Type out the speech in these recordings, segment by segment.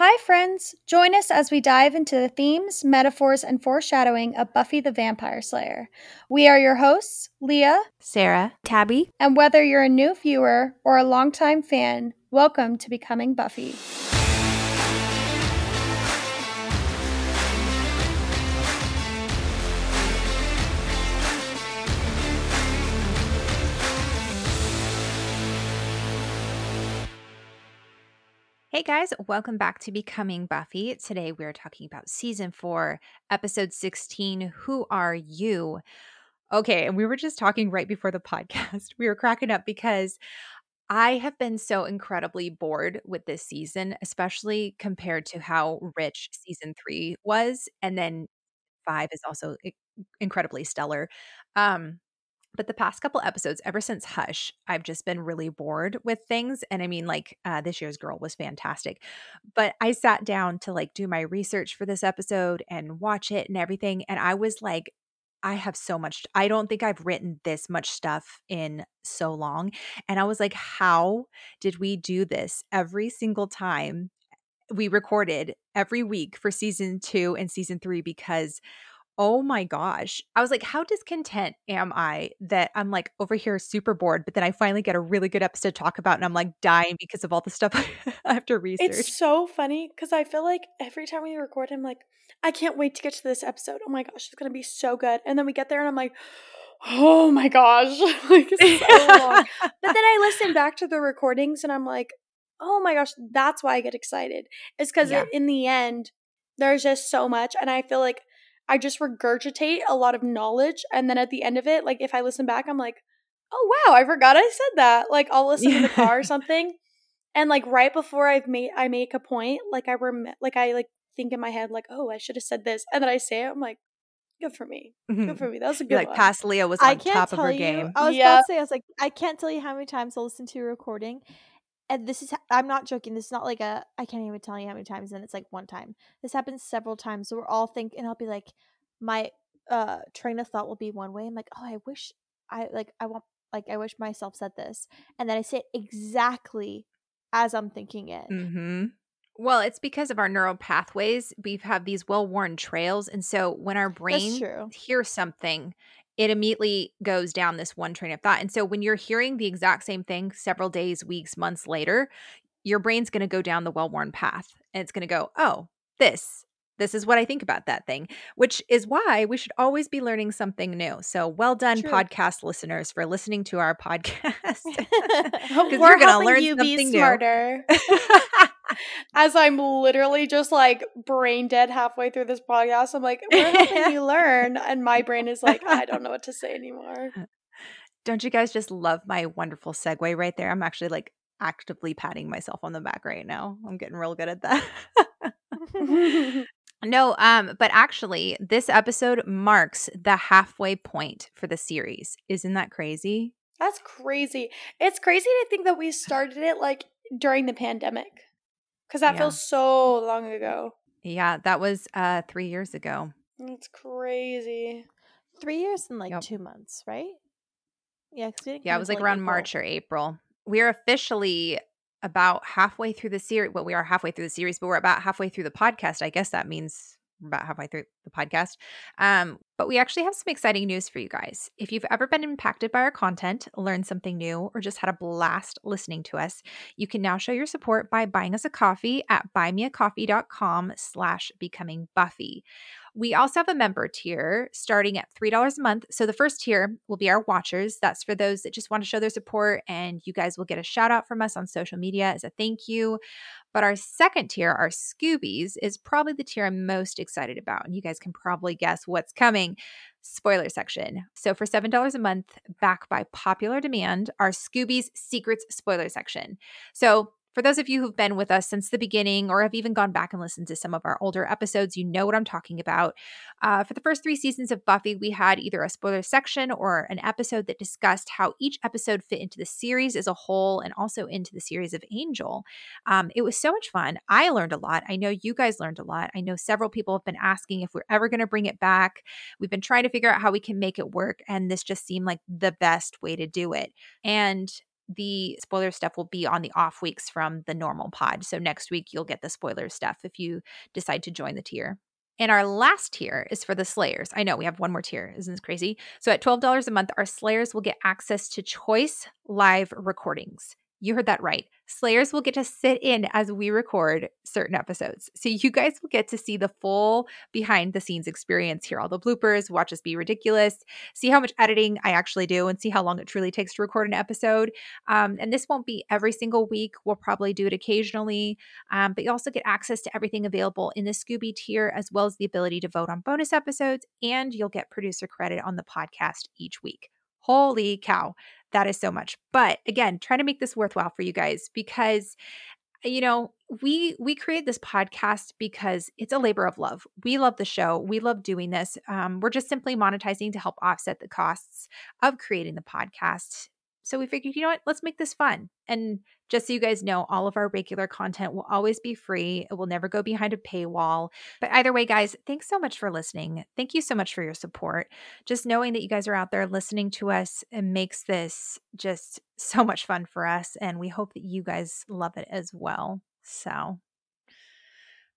Hi, friends! Join us as we dive into the themes, metaphors, and foreshadowing of Buffy the Vampire Slayer. We are your hosts, Leah, Sarah, Tabby, and whether you're a new viewer or a longtime fan, welcome to Becoming Buffy. Hey guys, welcome back to Becoming Buffy. Today we're talking about season four, episode 16 Who Are You? Okay, and we were just talking right before the podcast. We were cracking up because I have been so incredibly bored with this season, especially compared to how rich season three was. And then five is also incredibly stellar. Um, but the past couple episodes, ever since Hush, I've just been really bored with things. And I mean, like uh, this year's Girl was fantastic, but I sat down to like do my research for this episode and watch it and everything, and I was like. I have so much. I don't think I've written this much stuff in so long. And I was like, how did we do this every single time we recorded every week for season two and season three? Because Oh my gosh. I was like, how discontent am I that I'm like over here super bored, but then I finally get a really good episode to talk about and I'm like dying because of all the stuff I have to research. It's so funny because I feel like every time we record, I'm like, I can't wait to get to this episode. Oh my gosh, it's going to be so good. And then we get there and I'm like, oh my gosh, like so long. but then I listen back to the recordings and I'm like, oh my gosh, that's why I get excited. It's because yeah. in the end, there's just so much. And I feel like I just regurgitate a lot of knowledge. And then at the end of it, like if I listen back, I'm like, oh wow, I forgot I said that. Like I'll listen yeah. in the car or something. And like right before I've made I make a point, like I rem like I like think in my head, like, oh, I should have said this. And then I say it, I'm like, good for me. Mm-hmm. Good for me. That was a good like one. past Leah was on top of her you, game. I was yeah. about to say, I was like, I can't tell you how many times I listen to a recording and this is i'm not joking this is not like a i can't even tell you how many times and it's like one time. This happens several times so we're all thinking i'll be like my uh train of thought will be one way i'm like oh i wish i like i want like i wish myself said this and then i say it exactly as i'm thinking it. Mm-hmm. well it's because of our neural pathways we have these well-worn trails and so when our brain hears something it immediately goes down this one train of thought. And so when you're hearing the exact same thing several days, weeks, months later, your brain's going to go down the well worn path and it's going to go, oh, this. This is what I think about that thing, which is why we should always be learning something new. So, well done, True. podcast listeners, for listening to our podcast. Because you're going to learn you something be smarter. As I'm literally just like brain dead halfway through this podcast, I'm like, we're helping you learn. And my brain is like, I don't know what to say anymore. Don't you guys just love my wonderful segue right there? I'm actually like actively patting myself on the back right now. I'm getting real good at that. no, um, but actually, this episode marks the halfway point for the series. Isn't that crazy? That's crazy. It's crazy to think that we started it like during the pandemic because that yeah. feels so long ago. Yeah, that was uh three years ago. It's crazy. Three years and like yep. two months, right? Yeah, yeah, it was like around April. March or April. We're officially about halfway through the series. Well, we are halfway through the series, but we're about halfway through the podcast. I guess that means about halfway through the podcast. Um, but we actually have some exciting news for you guys. If you've ever been impacted by our content, learned something new, or just had a blast listening to us, you can now show your support by buying us a coffee at buymeacoffee.com slash becoming Buffy. We also have a member tier starting at $3 a month. So the first tier will be our watchers. That's for those that just want to show their support, and you guys will get a shout out from us on social media as a thank you. But our second tier, our Scoobies, is probably the tier I'm most excited about. And you guys can probably guess what's coming. Spoiler section. So for $7 a month, back by popular demand, our Scoobies Secrets spoiler section. So for those of you who've been with us since the beginning or have even gone back and listened to some of our older episodes, you know what I'm talking about. Uh, for the first three seasons of Buffy, we had either a spoiler section or an episode that discussed how each episode fit into the series as a whole and also into the series of Angel. Um, it was so much fun. I learned a lot. I know you guys learned a lot. I know several people have been asking if we're ever going to bring it back. We've been trying to figure out how we can make it work, and this just seemed like the best way to do it. And the spoiler stuff will be on the off weeks from the normal pod. So next week you'll get the spoiler stuff if you decide to join the tier. And our last tier is for the Slayers. I know we have one more tier. Isn't this crazy? So at $12 a month, our Slayers will get access to choice live recordings. You heard that right. Slayers will get to sit in as we record certain episodes. So you guys will get to see the full behind the scenes experience, hear all the bloopers, watch us be ridiculous, see how much editing I actually do, and see how long it truly takes to record an episode. Um, and this won't be every single week. We'll probably do it occasionally. Um, but you also get access to everything available in the Scooby tier, as well as the ability to vote on bonus episodes. And you'll get producer credit on the podcast each week. Holy cow. That is so much. But again, trying to make this worthwhile for you guys because you know, we we create this podcast because it's a labor of love. We love the show. We love doing this. Um, we're just simply monetizing to help offset the costs of creating the podcast so we figured, you know what, let's make this fun. And just so you guys know, all of our regular content will always be free. It will never go behind a paywall. But either way, guys, thanks so much for listening. Thank you so much for your support. Just knowing that you guys are out there listening to us it makes this just so much fun for us. And we hope that you guys love it as well. So, all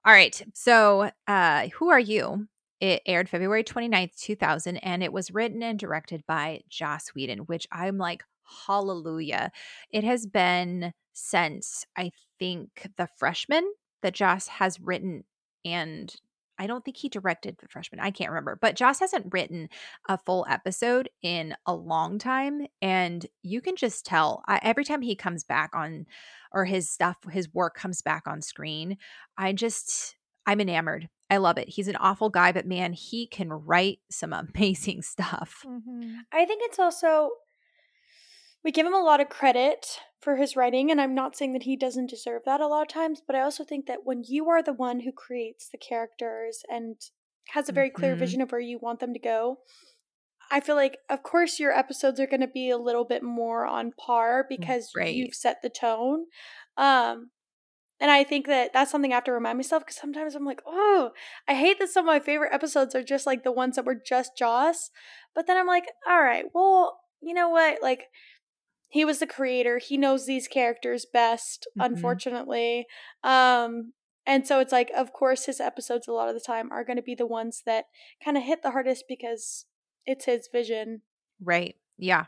right. So, uh, who are you? It aired February 29th, 2000, and it was written and directed by Joss Whedon, which I'm like, hallelujah. It has been since I think the freshman that Joss has written and I don't think he directed the freshman. I can't remember. But Joss hasn't written a full episode in a long time. And you can just tell I, every time he comes back on, or his stuff, his work comes back on screen, I just, I'm enamored. I love it. He's an awful guy, but man, he can write some amazing stuff. Mm-hmm. I think it's also we give him a lot of credit for his writing, and I'm not saying that he doesn't deserve that a lot of times, but I also think that when you are the one who creates the characters and has a very mm-hmm. clear vision of where you want them to go, I feel like, of course, your episodes are going to be a little bit more on par because right. you've set the tone. Um, and I think that that's something I have to remind myself because sometimes I'm like, oh, I hate that some of my favorite episodes are just like the ones that were just Joss. But then I'm like, all right, well, you know what? Like, he was the creator. He knows these characters best, mm-hmm. unfortunately. Um, and so it's like, of course, his episodes a lot of the time are going to be the ones that kind of hit the hardest because it's his vision. Right. Yeah.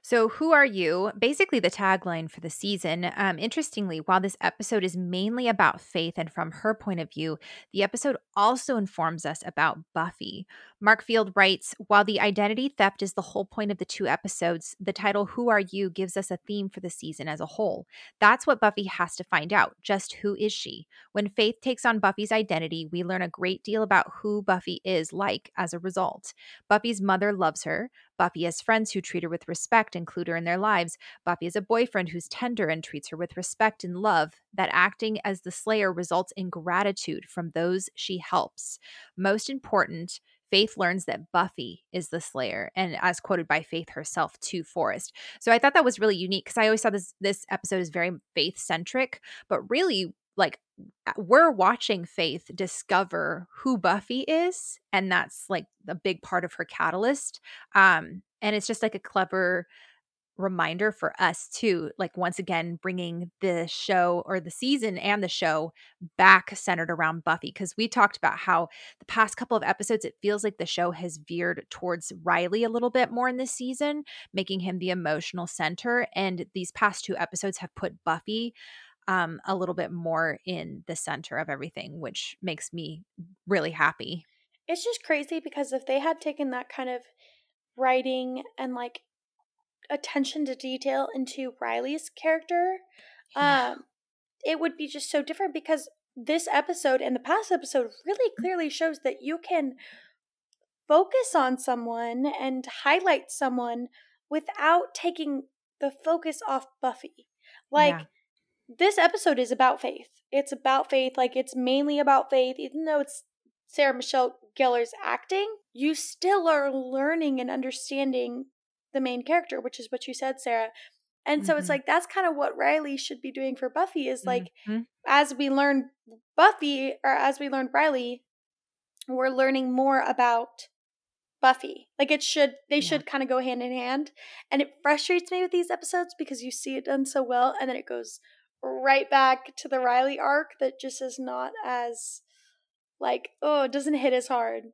So, who are you? Basically, the tagline for the season. Um, interestingly, while this episode is mainly about Faith and from her point of view, the episode also informs us about Buffy. Mark Field writes While the identity theft is the whole point of the two episodes, the title Who Are You gives us a theme for the season as a whole. That's what Buffy has to find out just who is she? When Faith takes on Buffy's identity, we learn a great deal about who Buffy is like as a result. Buffy's mother loves her. Buffy has friends who treat her with respect, include her in their lives. Buffy has a boyfriend who's tender and treats her with respect and love. That acting as the Slayer results in gratitude from those she helps. Most important, Faith learns that Buffy is the Slayer, and as quoted by Faith herself to Forrest. So I thought that was really unique because I always thought this this episode is very faith centric, but really like we're watching Faith discover who Buffy is, and that's like a big part of her catalyst. Um, and it's just like a clever reminder for us too like once again bringing the show or the season and the show back centered around buffy because we talked about how the past couple of episodes it feels like the show has veered towards riley a little bit more in this season making him the emotional center and these past two episodes have put buffy um, a little bit more in the center of everything which makes me really happy. It's just crazy because if they had taken that kind of writing and like attention to detail into Riley's character, yeah. um, it would be just so different because this episode and the past episode really clearly shows that you can focus on someone and highlight someone without taking the focus off Buffy. Like, yeah. this episode is about faith. It's about faith. Like, it's mainly about faith, even though it's Sarah Michelle Gellar's acting, you still are learning and understanding the main character, which is what you said, Sarah. And so mm-hmm. it's like that's kind of what Riley should be doing for Buffy is like mm-hmm. as we learn Buffy or as we learn Riley, we're learning more about Buffy. Like it should they yeah. should kind of go hand in hand. And it frustrates me with these episodes because you see it done so well and then it goes right back to the Riley arc that just is not as like oh, it doesn't hit as hard.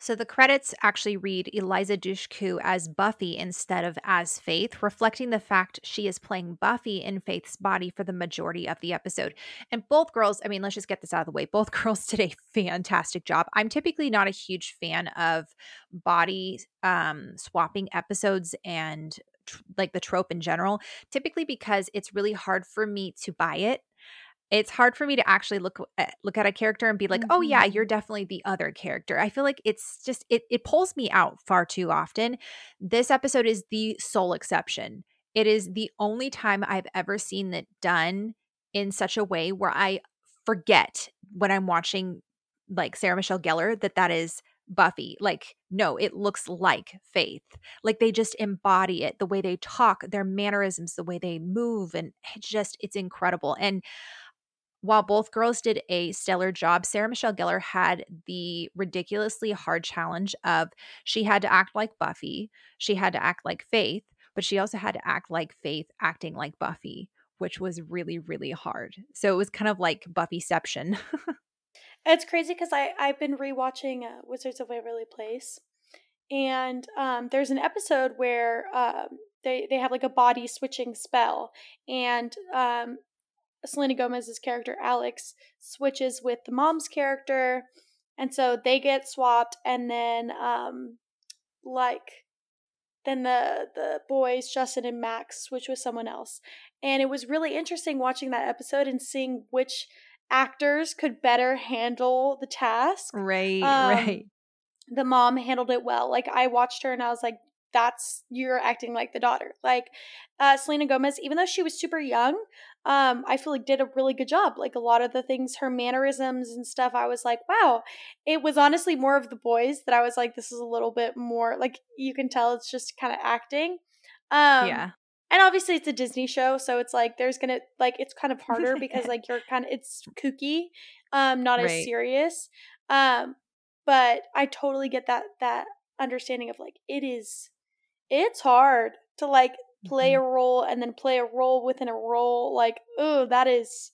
So the credits actually read Eliza Dushku as Buffy instead of as Faith, reflecting the fact she is playing Buffy in Faith's body for the majority of the episode. And both girls, I mean, let's just get this out of the way. Both girls did a fantastic job. I'm typically not a huge fan of body um, swapping episodes and like the trope in general, typically because it's really hard for me to buy it it's hard for me to actually look at, look at a character and be like, mm-hmm. "Oh yeah, you're mm-hmm. definitely the other character." I feel like it's just it it pulls me out far too often. This episode is the sole exception. It is the only time I've ever seen that done in such a way where I forget when I'm watching like Sarah Michelle Gellar that that is Buffy. Like, no, it looks like Faith. Like they just embody it, the way they talk, their mannerisms, the way they move, and it's just it's incredible. And while both girls did a stellar job, Sarah Michelle Gellar had the ridiculously hard challenge of she had to act like Buffy, she had to act like Faith, but she also had to act like Faith acting like Buffy, which was really, really hard. So it was kind of like Buffyception. it's crazy because I I've been rewatching uh, Wizards of Waverly Place, and um, there's an episode where um, they they have like a body switching spell, and um, Selena Gomez's character Alex switches with the mom's character, and so they get swapped, and then um, like then the the boys Justin and Max switch with someone else, and it was really interesting watching that episode and seeing which actors could better handle the task. Right, um, right. The mom handled it well. Like I watched her and I was like, that's you're acting like the daughter. Like uh, Selena Gomez, even though she was super young, um, I feel like did a really good job. Like a lot of the things, her mannerisms and stuff, I was like, wow. It was honestly more of the boys that I was like, this is a little bit more like you can tell it's just kind of acting. Um, yeah. And obviously it's a Disney show, so it's like there's gonna like it's kind of harder because like you're kind of it's kooky, um, not right. as serious. Um, but I totally get that that understanding of like it is it's hard to like play mm-hmm. a role and then play a role within a role like oh that is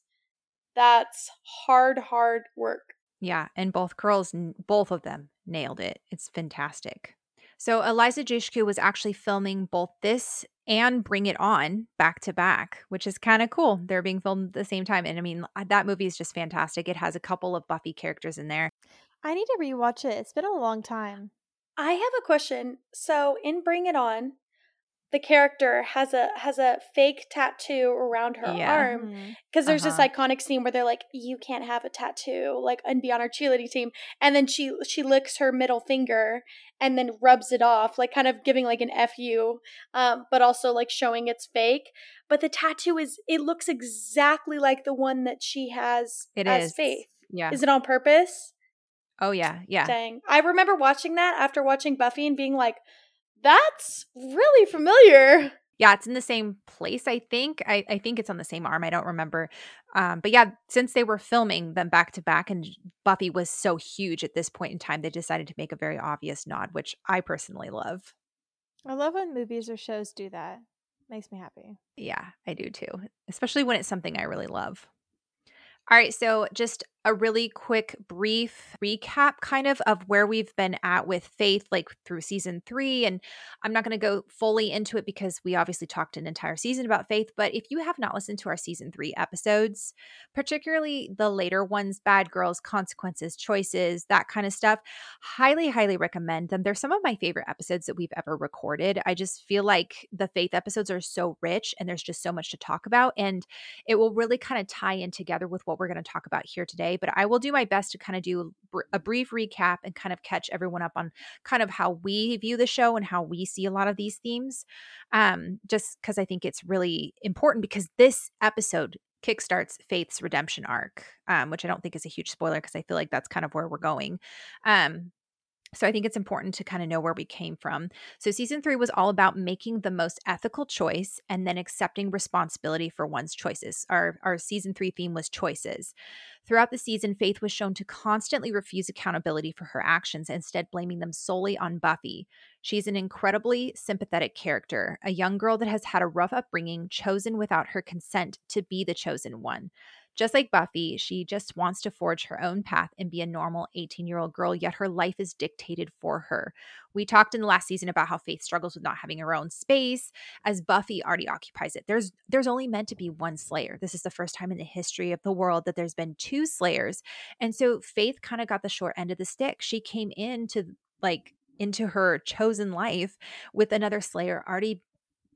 that's hard hard work. Yeah and both girls both of them nailed it. It's fantastic. So eliza dushku was actually filming both this and bring it on back to back which is kind of cool. They're being filmed at the same time and i mean that movie is just fantastic. It has a couple of buffy characters in there. I need to rewatch it. It's been a long time. I have a question. So in Bring It On, the character has a has a fake tattoo around her yeah. arm because mm-hmm. there's uh-huh. this iconic scene where they're like you can't have a tattoo like and be on our cheerleading team and then she she licks her middle finger and then rubs it off like kind of giving like an fu um, but also like showing it's fake but the tattoo is it looks exactly like the one that she has it as is. faith yeah is it on purpose Oh yeah, yeah. Dang. I remember watching that after watching Buffy and being like, that's really familiar. Yeah, it's in the same place, I think. I, I think it's on the same arm. I don't remember. Um, but yeah, since they were filming them back to back and Buffy was so huge at this point in time, they decided to make a very obvious nod, which I personally love. I love when movies or shows do that. Makes me happy. Yeah, I do too. Especially when it's something I really love. All right, so just a really quick, brief recap kind of of where we've been at with Faith, like through season three. And I'm not going to go fully into it because we obviously talked an entire season about Faith. But if you have not listened to our season three episodes, particularly the later ones, Bad Girls, Consequences, Choices, that kind of stuff, highly, highly recommend them. They're some of my favorite episodes that we've ever recorded. I just feel like the Faith episodes are so rich and there's just so much to talk about. And it will really kind of tie in together with what we're going to talk about here today but I will do my best to kind of do a brief recap and kind of catch everyone up on kind of how we view the show and how we see a lot of these themes. Um, just because I think it's really important because this episode kickstarts Faith's redemption arc, um, which I don't think is a huge spoiler because I feel like that's kind of where we're going. Um, So I think it's important to kind of know where we came from. So season three was all about making the most ethical choice and then accepting responsibility for one's choices. Our, our season three theme was choices. Throughout the season, Faith was shown to constantly refuse accountability for her actions, instead, blaming them solely on Buffy. She's an incredibly sympathetic character, a young girl that has had a rough upbringing, chosen without her consent to be the chosen one. Just like Buffy, she just wants to forge her own path and be a normal 18 year old girl, yet her life is dictated for her. We talked in the last season about how Faith struggles with not having her own space, as Buffy already occupies it. There's there's only meant to be one Slayer. This is the first time in the history of the world that there's been two Slayers. And so Faith kind of got the short end of the stick. She came into like into her chosen life with another Slayer already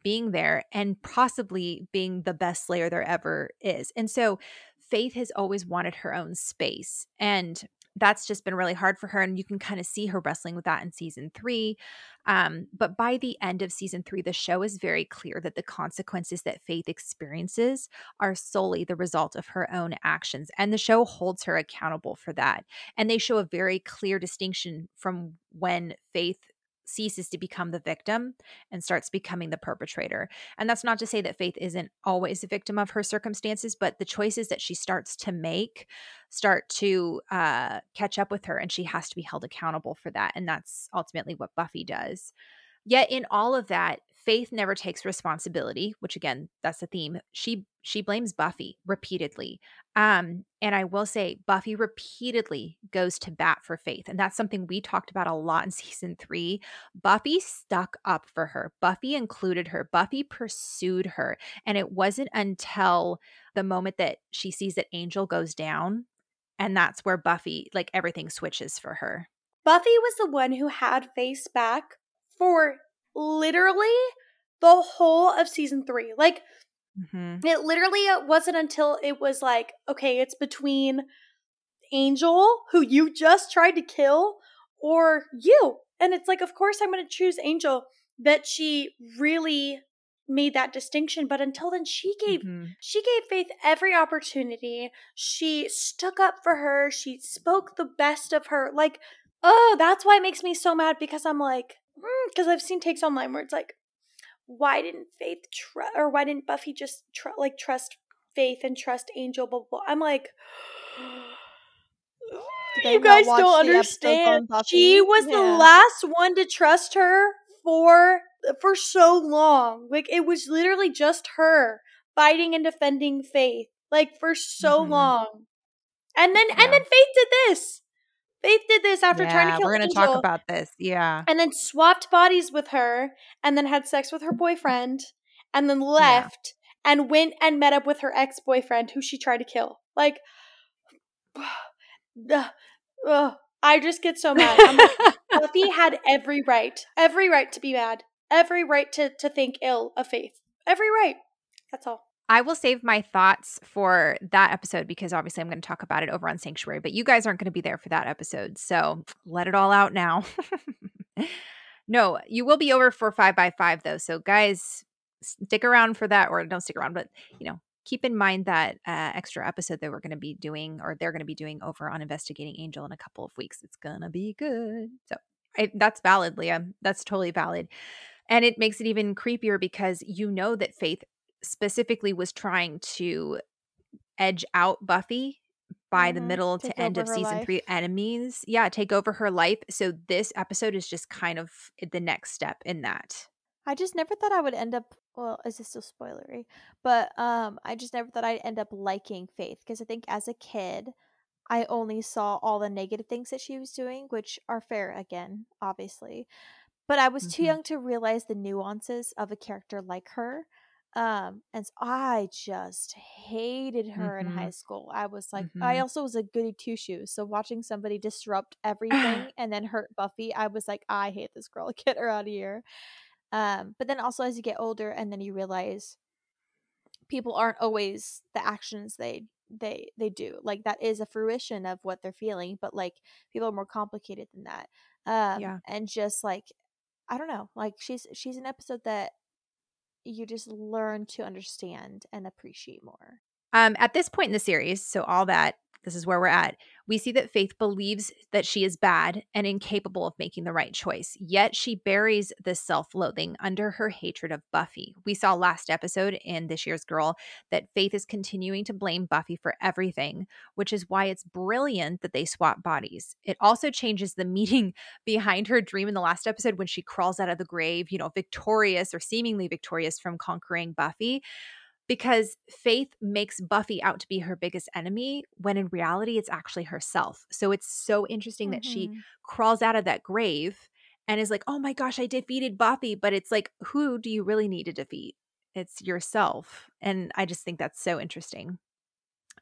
being there and possibly being the best Slayer there ever is. And so Faith has always wanted her own space. And that's just been really hard for her. And you can kind of see her wrestling with that in season three. Um, but by the end of season three, the show is very clear that the consequences that Faith experiences are solely the result of her own actions. And the show holds her accountable for that. And they show a very clear distinction from when Faith ceases to become the victim and starts becoming the perpetrator. And that's not to say that Faith isn't always a victim of her circumstances, but the choices that she starts to make start to uh, catch up with her, and she has to be held accountable for that. And that's ultimately what Buffy does. Yet, in all of that, Faith never takes responsibility, which again, that's the theme. She she blames Buffy repeatedly. Um, and I will say Buffy repeatedly goes to bat for Faith. And that's something we talked about a lot in season three. Buffy stuck up for her. Buffy included her. Buffy pursued her. And it wasn't until the moment that she sees that Angel goes down. And that's where Buffy, like everything switches for her. Buffy was the one who had Faith back for literally the whole of season three. Like, mm-hmm. it literally wasn't until it was like, okay, it's between Angel, who you just tried to kill, or you. And it's like, of course, I'm going to choose Angel, that she really made that distinction but until then she gave mm-hmm. she gave faith every opportunity she stuck up for her she spoke the best of her like oh that's why it makes me so mad because i'm like because mm, I've seen takes online where it's like, why didn't Faith trust, or why didn't Buffy just tr- like trust Faith and trust Angel? Blah, blah, blah. I'm like, you guys don't understand. She was yeah. the last one to trust her for for so long. Like it was literally just her fighting and defending Faith, like for so mm-hmm. long. And then yeah. and then Faith did this. Faith did this after yeah, trying to kill her. We're going to talk about this. Yeah. And then swapped bodies with her and then had sex with her boyfriend and then left yeah. and went and met up with her ex-boyfriend who she tried to kill. Like uh, I just get so mad. I'm like, Buffy had every right, every right to be mad, every right to to think ill of Faith, every right. That's all. I will save my thoughts for that episode because obviously I'm going to talk about it over on Sanctuary, but you guys aren't going to be there for that episode. So let it all out now. no, you will be over for five by five though. So guys, stick around for that or don't stick around, but you know, keep in mind that uh, extra episode that we're going to be doing or they're going to be doing over on Investigating Angel in a couple of weeks. It's going to be good. So I, that's valid, Leah. That's totally valid. And it makes it even creepier because you know that Faith specifically was trying to edge out Buffy by mm-hmm. the middle take to end of season life. three enemies. Yeah, take over her life. So this episode is just kind of the next step in that. I just never thought I would end up well, is this still spoilery? But um I just never thought I'd end up liking Faith because I think as a kid I only saw all the negative things that she was doing, which are fair again, obviously. But I was mm-hmm. too young to realize the nuances of a character like her. Um, and so I just hated her mm-hmm. in high school. I was like, mm-hmm. I also was a goody two shoes. So watching somebody disrupt everything and then hurt Buffy, I was like, I hate this girl. Get her out of here. Um, but then also as you get older and then you realize people aren't always the actions they they they do like that is a fruition of what they're feeling but like people are more complicated than that um yeah. and just like i don't know like she's she's an episode that you just learn to understand and appreciate more. Um, at this point in the series, so all that this is where we're at. We see that Faith believes that she is bad and incapable of making the right choice, yet she buries this self loathing under her hatred of Buffy. We saw last episode in this year's Girl that Faith is continuing to blame Buffy for everything, which is why it's brilliant that they swap bodies. It also changes the meaning behind her dream in the last episode when she crawls out of the grave, you know, victorious or seemingly victorious from conquering Buffy because Faith makes Buffy out to be her biggest enemy when in reality it's actually herself. So it's so interesting mm-hmm. that she mm-hmm. crawls out of that grave and is like, "Oh my gosh, I defeated Buffy." But it's like, who do you really need to defeat? It's yourself. And I just think that's so interesting.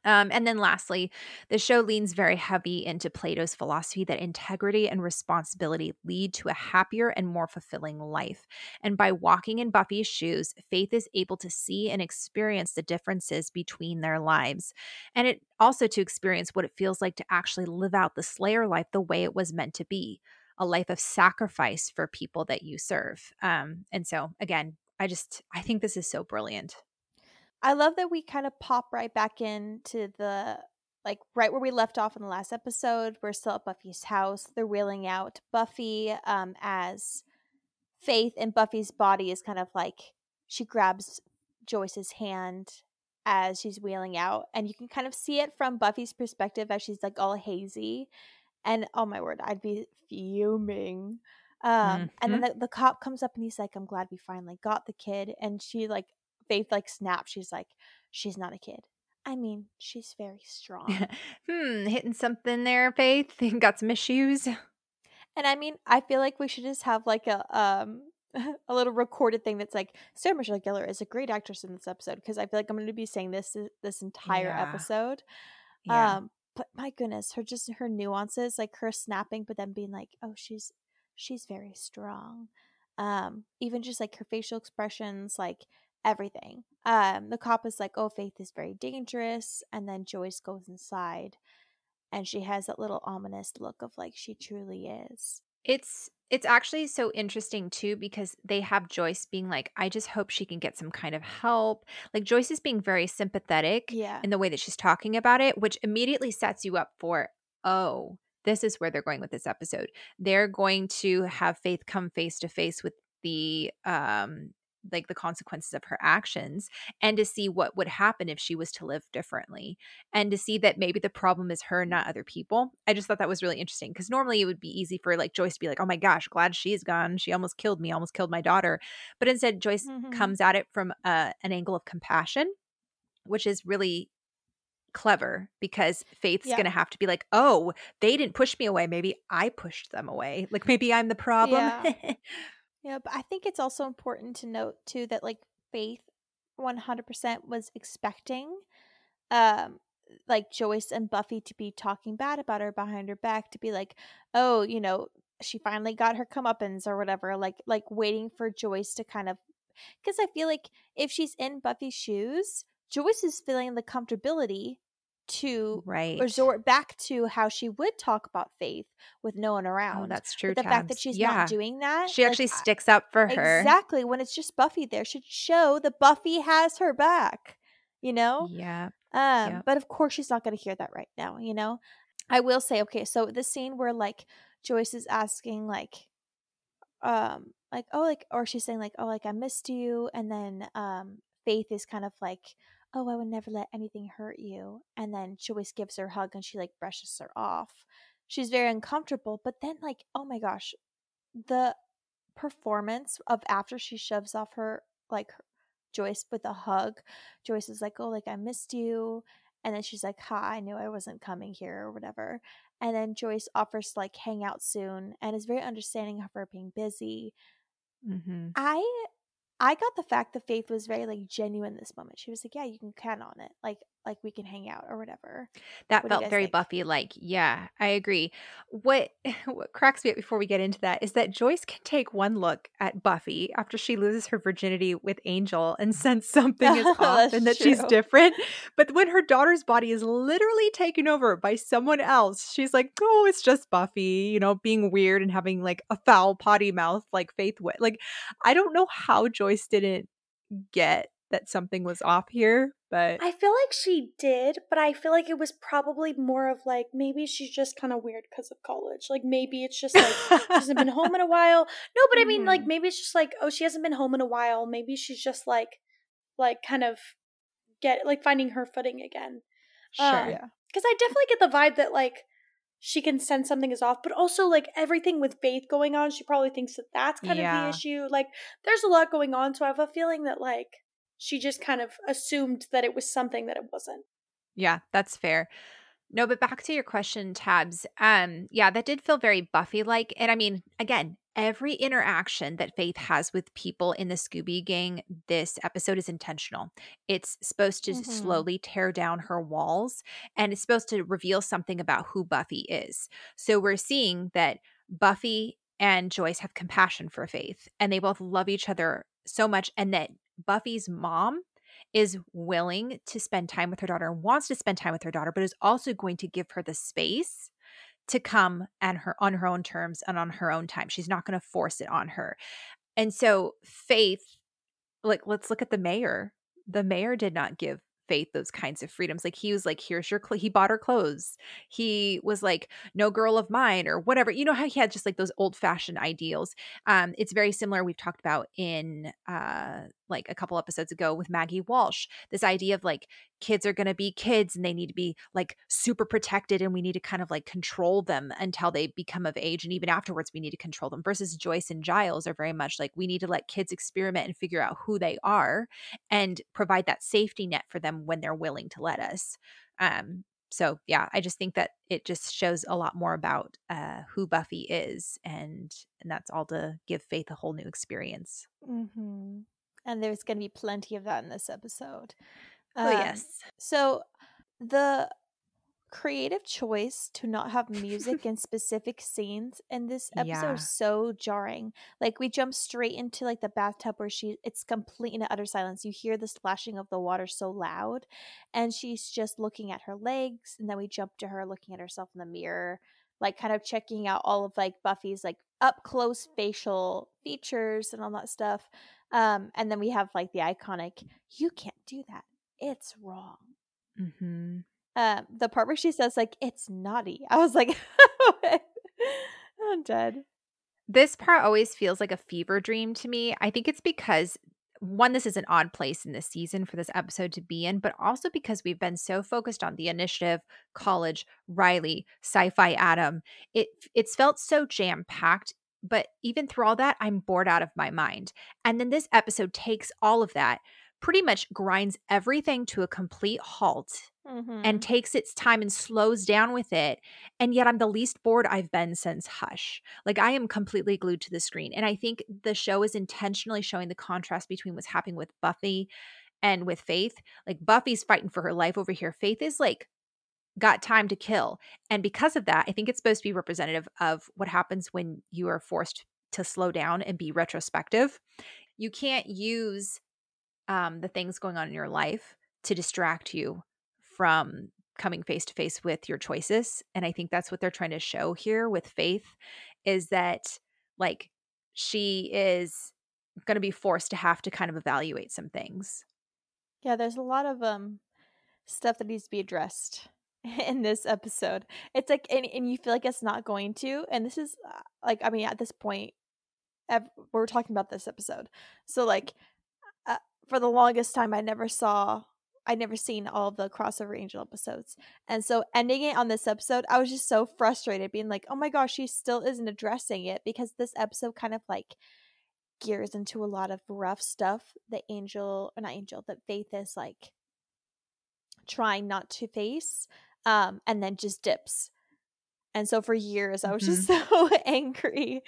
Um, and then lastly, the show leans very heavy into Plato's philosophy that integrity and responsibility lead to a happier and more fulfilling life. And by walking in Buffy's shoes, Faith is able to see and experience the differences between their lives. And it also to experience what it feels like to actually live out the Slayer life the way it was meant to be a life of sacrifice for people that you serve. Um, and so, again, I just, I think this is so brilliant. I love that we kind of pop right back into the like right where we left off in the last episode. We're still at Buffy's house. They're wheeling out Buffy um, as Faith, and Buffy's body is kind of like she grabs Joyce's hand as she's wheeling out, and you can kind of see it from Buffy's perspective as she's like all hazy. And oh my word, I'd be fuming. Um, mm-hmm. And then mm-hmm. the, the cop comes up and he's like, I'm glad we finally got the kid. And she like Faith like snaps. She's like, she's not a kid. I mean, she's very strong. hmm, hitting something there, Faith. Got some issues. And I mean, I feel like we should just have like a um a little recorded thing that's like Sarah Michelle Gellar is a great actress in this episode because I feel like I'm going to be saying this this entire yeah. episode. Yeah. Um, but my goodness, her just her nuances, like her snapping, but then being like, oh, she's she's very strong. Um, even just like her facial expressions, like everything. Um, the cop is like, "Oh, Faith is very dangerous," and then Joyce goes inside, and she has that little ominous look of like she truly is. It's it's actually so interesting too because they have Joyce being like, I just hope she can get some kind of help. Like Joyce is being very sympathetic yeah. in the way that she's talking about it, which immediately sets you up for, oh, this is where they're going with this episode. They're going to have Faith come face to face with the um like the consequences of her actions and to see what would happen if she was to live differently and to see that maybe the problem is her not other people i just thought that was really interesting because normally it would be easy for like joyce to be like oh my gosh glad she's gone she almost killed me almost killed my daughter but instead joyce mm-hmm. comes at it from uh, an angle of compassion which is really clever because Faith's yeah. going to have to be like, oh, they didn't push me away. Maybe I pushed them away. Like maybe I'm the problem. Yeah. Yeah, but I think it's also important to note too that like Faith 100% was expecting um like Joyce and Buffy to be talking bad about her behind her back to be like, "Oh, you know, she finally got her comeuppance or whatever." Like like waiting for Joyce to kind of cuz I feel like if she's in Buffy's shoes, Joyce is feeling the comfortability to right. resort back to how she would talk about faith with no one around. Oh, that's true. But the tabs. fact that she's yeah. not doing that, she actually sticks up for her. Exactly. When it's just Buffy there, should show that Buffy has her back. You know. Yeah. Um. Yep. But of course, she's not going to hear that right now. You know. I will say, okay, so the scene where like Joyce is asking, like, um, like, oh, like, or she's saying like, oh, like I missed you, and then um, Faith is kind of like oh, I would never let anything hurt you. And then Joyce gives her a hug and she like brushes her off. She's very uncomfortable, but then like, oh my gosh, the performance of after she shoves off her like Joyce with a hug. Joyce is like, "Oh, like I missed you." And then she's like, "Hi, I knew I wasn't coming here or whatever." And then Joyce offers to like hang out soon and is very understanding of her being busy. Mm-hmm. I I got the fact that Faith was very like genuine this moment. She was like, "Yeah, you can count on it. Like, like we can hang out or whatever." That what felt very think? Buffy like. Yeah, I agree. What what cracks me up before we get into that is that Joyce can take one look at Buffy after she loses her virginity with Angel and sense something is off and that true. she's different. But when her daughter's body is literally taken over by someone else, she's like, "Oh, it's just Buffy," you know, being weird and having like a foul potty mouth like Faith would. Like, I don't know how Joyce didn't get that something was off here, but I feel like she did, but I feel like it was probably more of like maybe she's just kind of weird because of college. Like maybe it's just like she hasn't been home in a while. No, but I mean mm-hmm. like maybe it's just like oh she hasn't been home in a while. Maybe she's just like like kind of get like finding her footing again. Sure. Um, yeah. Because I definitely get the vibe that like she can sense something is off, but also like everything with Faith going on, she probably thinks that that's kind yeah. of the issue. Like there's a lot going on, so I have a feeling that like she just kind of assumed that it was something that it wasn't. Yeah, that's fair. No, but back to your question, Tabs. Um, yeah, that did feel very Buffy like. And I mean, again, every interaction that Faith has with people in the Scooby Gang this episode is intentional. It's supposed to mm-hmm. slowly tear down her walls and it's supposed to reveal something about who Buffy is. So we're seeing that Buffy and Joyce have compassion for Faith and they both love each other so much and that Buffy's mom is willing to spend time with her daughter and wants to spend time with her daughter, but is also going to give her the space to come and her on her own terms and on her own time. She's not going to force it on her. And so Faith, like let's look at the mayor. The mayor did not give faith those kinds of freedoms like he was like here's your cl-. he bought her clothes he was like no girl of mine or whatever you know how he had just like those old fashioned ideals um it's very similar we've talked about in uh like a couple episodes ago with Maggie Walsh this idea of like kids are going to be kids and they need to be like super protected and we need to kind of like control them until they become of age and even afterwards we need to control them versus Joyce and Giles are very much like we need to let kids experiment and figure out who they are and provide that safety net for them when they're willing to let us um so yeah i just think that it just shows a lot more about uh who buffy is and and that's all to give faith a whole new experience mm-hmm. And there's going to be plenty of that in this episode oh um, yes so the creative choice to not have music in specific scenes in this episode yeah. is so jarring. Like we jump straight into like the bathtub where she it's complete and utter silence. You hear the splashing of the water so loud and she's just looking at her legs and then we jump to her looking at herself in the mirror, like kind of checking out all of like Buffy's like up close facial features and all that stuff. Um and then we have like the iconic you can't do that. It's wrong. Mhm um, the part where she says like it's naughty. I was like, I'm dead. This part always feels like a fever dream to me. I think it's because one, this is an odd place in this season for this episode to be in, but also because we've been so focused on the initiative, college, Riley, sci-fi Adam. It it's felt so jam-packed, but even through all that, I'm bored out of my mind. And then this episode takes all of that, pretty much grinds everything to a complete halt mm-hmm. and takes its time and slows down with it. And yet I'm the least bored I've been since Hush. Like I am completely glued to the screen. And I think the show is intentionally showing the contrast between what's happening with Buffy and with Faith. Like Buffy's fighting for her life over here. Faith is like got time to kill. And because of that, I think it's supposed to be representative of what happens when you are forced to slow down and be retrospective. You can't use um, the things going on in your life to distract you from coming face to face with your choices and i think that's what they're trying to show here with faith is that like she is going to be forced to have to kind of evaluate some things yeah there's a lot of um stuff that needs to be addressed in this episode. It's like and, and you feel like it's not going to and this is uh, like i mean at this point we're talking about this episode. So like uh, for the longest time i never saw I'd never seen all the crossover angel episodes. And so ending it on this episode, I was just so frustrated being like, "Oh my gosh, she still isn't addressing it because this episode kind of like gears into a lot of rough stuff. That Angel, or not Angel, that Faith is like trying not to face um and then just dips. And so for years I was mm-hmm. just so angry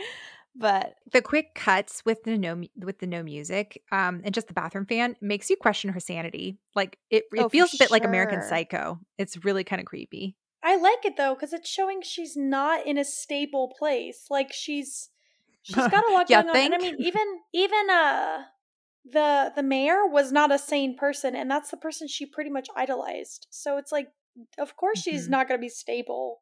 but the quick cuts with the no with the no music um and just the bathroom fan makes you question her sanity like it, it oh, feels a bit sure. like american psycho it's really kind of creepy i like it though because it's showing she's not in a stable place like she's she's got a lot going on and i mean even even uh the the mayor was not a sane person and that's the person she pretty much idolized so it's like of course mm-hmm. she's not going to be stable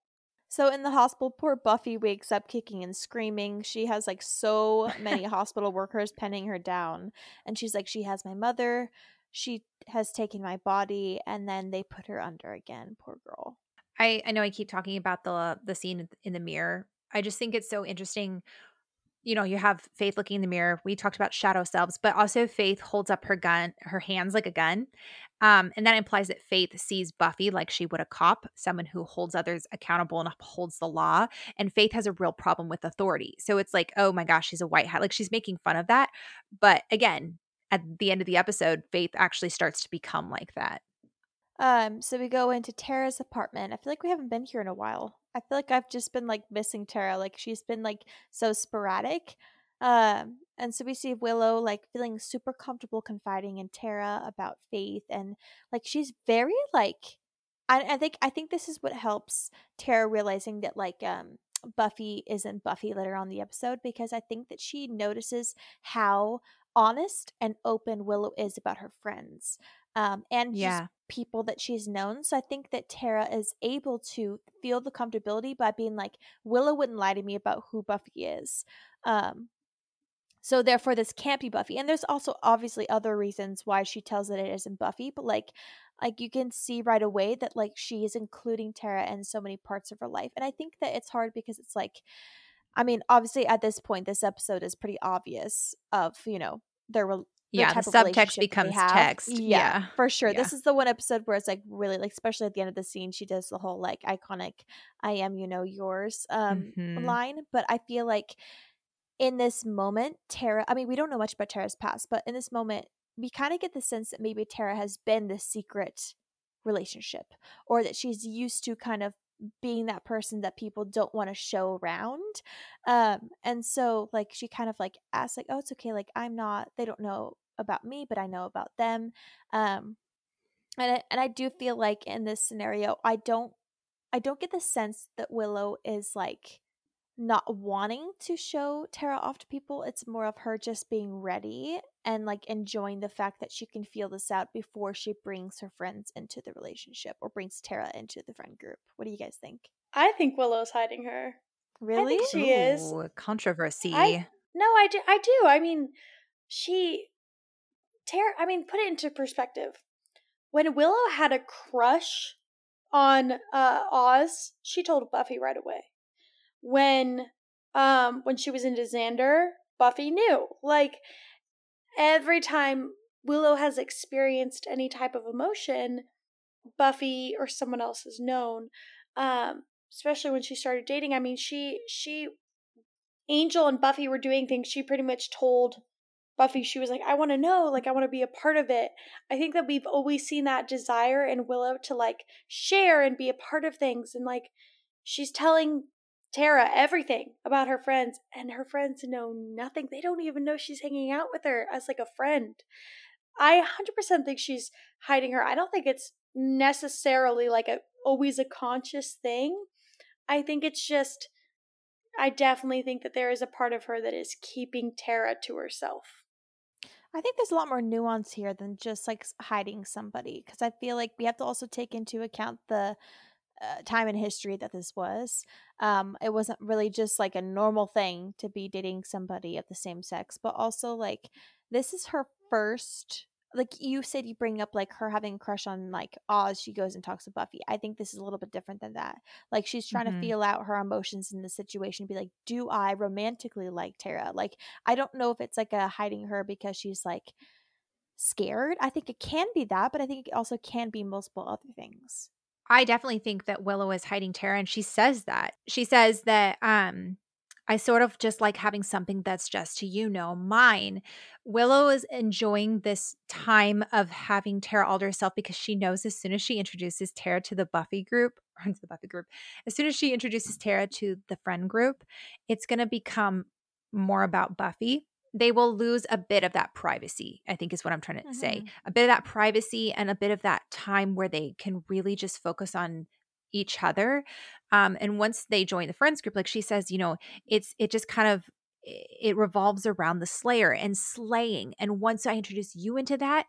so in the hospital, poor Buffy wakes up kicking and screaming. She has like so many hospital workers penning her down. And she's like, She has my mother. she has taken my body and then they put her under again poor girl i i know i keep talking about the the scene in the mirror i just think it's so interesting you know, you have Faith looking in the mirror. We talked about shadow selves, but also Faith holds up her gun, her hands like a gun. Um, and that implies that Faith sees Buffy like she would a cop, someone who holds others accountable and upholds the law. And Faith has a real problem with authority. So it's like, oh my gosh, she's a white hat. Like she's making fun of that. But again, at the end of the episode, Faith actually starts to become like that. Um, so we go into Tara's apartment. I feel like we haven't been here in a while. I feel like I've just been like missing Tara. Like she's been like so sporadic. Um, and so we see Willow like feeling super comfortable confiding in Tara about Faith and like she's very like I, I think I think this is what helps Tara realizing that like um Buffy isn't Buffy later on the episode because I think that she notices how honest and open Willow is about her friends. Um, and yeah. people that she's known. So I think that Tara is able to feel the comfortability by being like, Willow wouldn't lie to me about who Buffy is. Um, so therefore, this can't be Buffy. And there's also obviously other reasons why she tells that it isn't Buffy, but like, like you can see right away that like she is including Tara in so many parts of her life. And I think that it's hard because it's like, I mean, obviously at this point, this episode is pretty obvious of you know their yeah the subtext becomes text yeah, yeah, for sure yeah. this is the one episode where it's like really like especially at the end of the scene she does the whole like iconic i am you know yours um mm-hmm. line but i feel like in this moment tara i mean we don't know much about tara's past but in this moment we kind of get the sense that maybe tara has been the secret relationship or that she's used to kind of being that person that people don't want to show around. Um and so like she kind of like asks like oh it's okay like i'm not they don't know about me but i know about them. Um and I, and I do feel like in this scenario i don't i don't get the sense that willow is like not wanting to show Tara off to people. It's more of her just being ready and like enjoying the fact that she can feel this out before she brings her friends into the relationship or brings Tara into the friend group. What do you guys think? I think Willow's hiding her. Really? she Ooh, is. Controversy. I, no, I do. I do. I mean, she Tara. I mean, put it into perspective. When Willow had a crush on uh, Oz, she told Buffy right away when um when she was into Xander, Buffy knew. Like every time Willow has experienced any type of emotion, Buffy or someone else has known. Um, especially when she started dating. I mean, she she Angel and Buffy were doing things she pretty much told Buffy she was like, I want to know, like I want to be a part of it. I think that we've always seen that desire in Willow to like share and be a part of things and like she's telling Tara everything about her friends, and her friends know nothing. They don't even know she's hanging out with her as like a friend. I 100% think she's hiding her. I don't think it's necessarily like a always a conscious thing. I think it's just I definitely think that there is a part of her that is keeping Tara to herself. I think there's a lot more nuance here than just like hiding somebody because I feel like we have to also take into account the uh, time in history that this was. Um, it wasn't really just like a normal thing to be dating somebody of the same sex, but also like this is her first. Like you said, you bring up like her having a crush on like Oz. She goes and talks to Buffy. I think this is a little bit different than that. Like she's trying mm-hmm. to feel out her emotions in the situation. Be like, do I romantically like Tara? Like I don't know if it's like a hiding her because she's like scared. I think it can be that, but I think it also can be multiple other things. I definitely think that Willow is hiding Tara, and she says that. She says that um I sort of just like having something that's just to you know mine. Willow is enjoying this time of having Tara all to herself because she knows as soon as she introduces Tara to the Buffy group, or the Buffy group, as soon as she introduces Tara to the friend group, it's going to become more about Buffy they will lose a bit of that privacy, I think is what I'm trying to mm-hmm. say. A bit of that privacy and a bit of that time where they can really just focus on each other. Um, and once they join the friends group, like she says, you know, it's it just kind of it revolves around the slayer and slaying. And once I introduce you into that,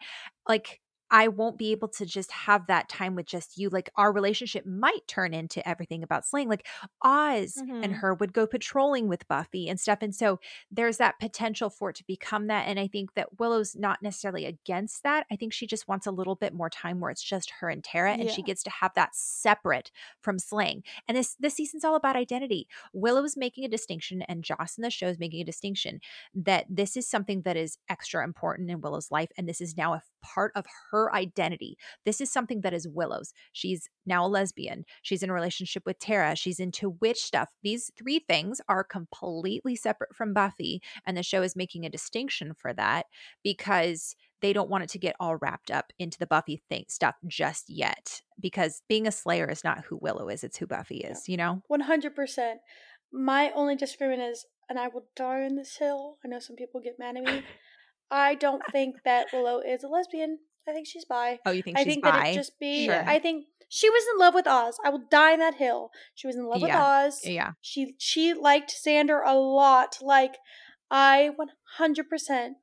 like I won't be able to just have that time with just you. Like our relationship might turn into everything about slaying. Like Oz mm-hmm. and her would go patrolling with Buffy and stuff. And so there's that potential for it to become that. And I think that Willow's not necessarily against that. I think she just wants a little bit more time where it's just her and Tara and yeah. she gets to have that separate from slaying. And this this season's all about identity. Willow's making a distinction and Joss in the show is making a distinction that this is something that is extra important in Willow's life. And this is now a part of her identity. This is something that is Willow's. She's now a lesbian. She's in a relationship with Tara. She's into witch stuff. These three things are completely separate from Buffy. And the show is making a distinction for that because they don't want it to get all wrapped up into the Buffy thing stuff just yet. Because being a Slayer is not who Willow is, it's who Buffy is, you know? 100%. My only disagreement is, and I will die on this hill. I know some people get mad at me. I don't think that Willow is a lesbian. I think she's bi. Oh, you think I think bi? that it just be. Sure. I think she was in love with Oz. I will die on that hill. She was in love yeah. with Oz. Yeah. She she liked Xander a lot. Like I one hundred percent.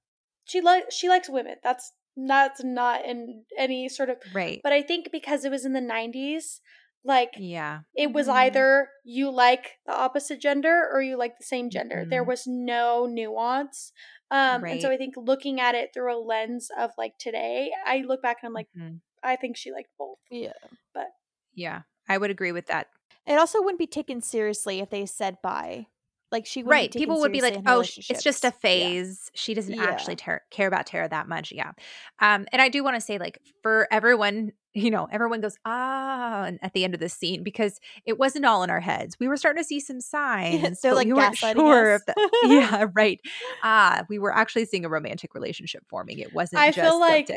She like she likes women. That's that's not in any sort of right. But I think because it was in the nineties, like yeah, it was mm-hmm. either you like the opposite gender or you like the same gender. Mm-hmm. There was no nuance. Um, right. and so I think looking at it through a lens of like today, I look back and I'm like, mm-hmm. I think she liked both. Yeah. But yeah, I would agree with that. It also wouldn't be taken seriously if they said bye. Like she right. People would be like, "Oh, it's just a phase. Yeah. She doesn't yeah. actually ter- care about Tara that much." Yeah. Um, and I do want to say, like, for everyone, you know, everyone goes ah at the end of this scene because it wasn't all in our heads. We were starting to see some signs. They're like we weren't sure. The, yeah, right. Ah, we were actually seeing a romantic relationship forming. It wasn't. I feel like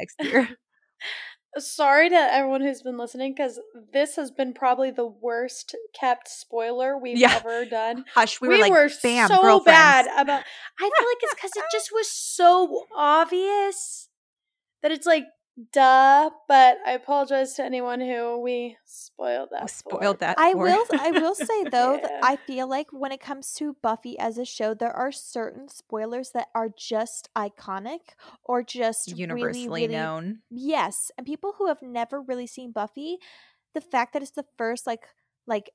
sorry to everyone who's been listening because this has been probably the worst kept spoiler we've yeah. ever done. Hush, we, we were like, were bam, so bad about. I feel like it's because it just was so obvious that it's like duh but i apologize to anyone who we spoiled that spoiled for. that i for. will i will say though yeah. that i feel like when it comes to buffy as a show there are certain spoilers that are just iconic or just universally really, really, known yes and people who have never really seen buffy the fact that it's the first like like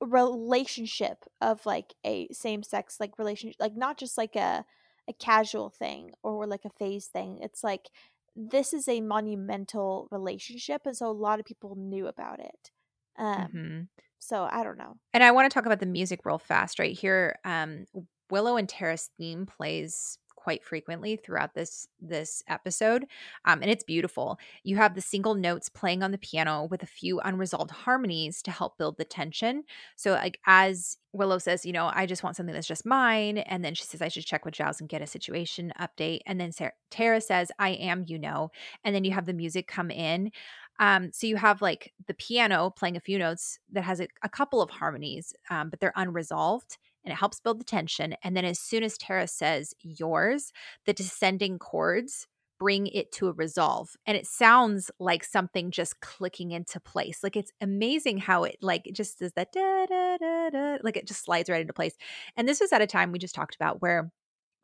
relationship of like a same sex like relationship like not just like a a casual thing or like a phase thing it's like this is a monumental relationship and so a lot of people knew about it um mm-hmm. so i don't know and i want to talk about the music real fast right here um willow and tara's theme plays quite frequently throughout this this episode um, and it's beautiful. You have the single notes playing on the piano with a few unresolved harmonies to help build the tension. So like as willow says you know i just want something that's just mine and then she says i should check with giles and get a situation update and then Sarah, tara says i am you know and then you have the music come in. Um, so you have like the piano playing a few notes that has a, a couple of harmonies, um, but they're unresolved and it helps build the tension. And then as soon as Tara says yours, the descending chords bring it to a resolve and it sounds like something just clicking into place like it's amazing how it like it just does that da, da, da, da, like it just slides right into place and this was at a time we just talked about where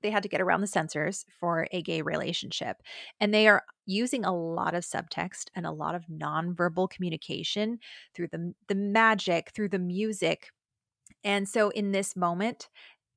they had to get around the censors for a gay relationship and they are using a lot of subtext and a lot of nonverbal communication through the the magic through the music and so in this moment,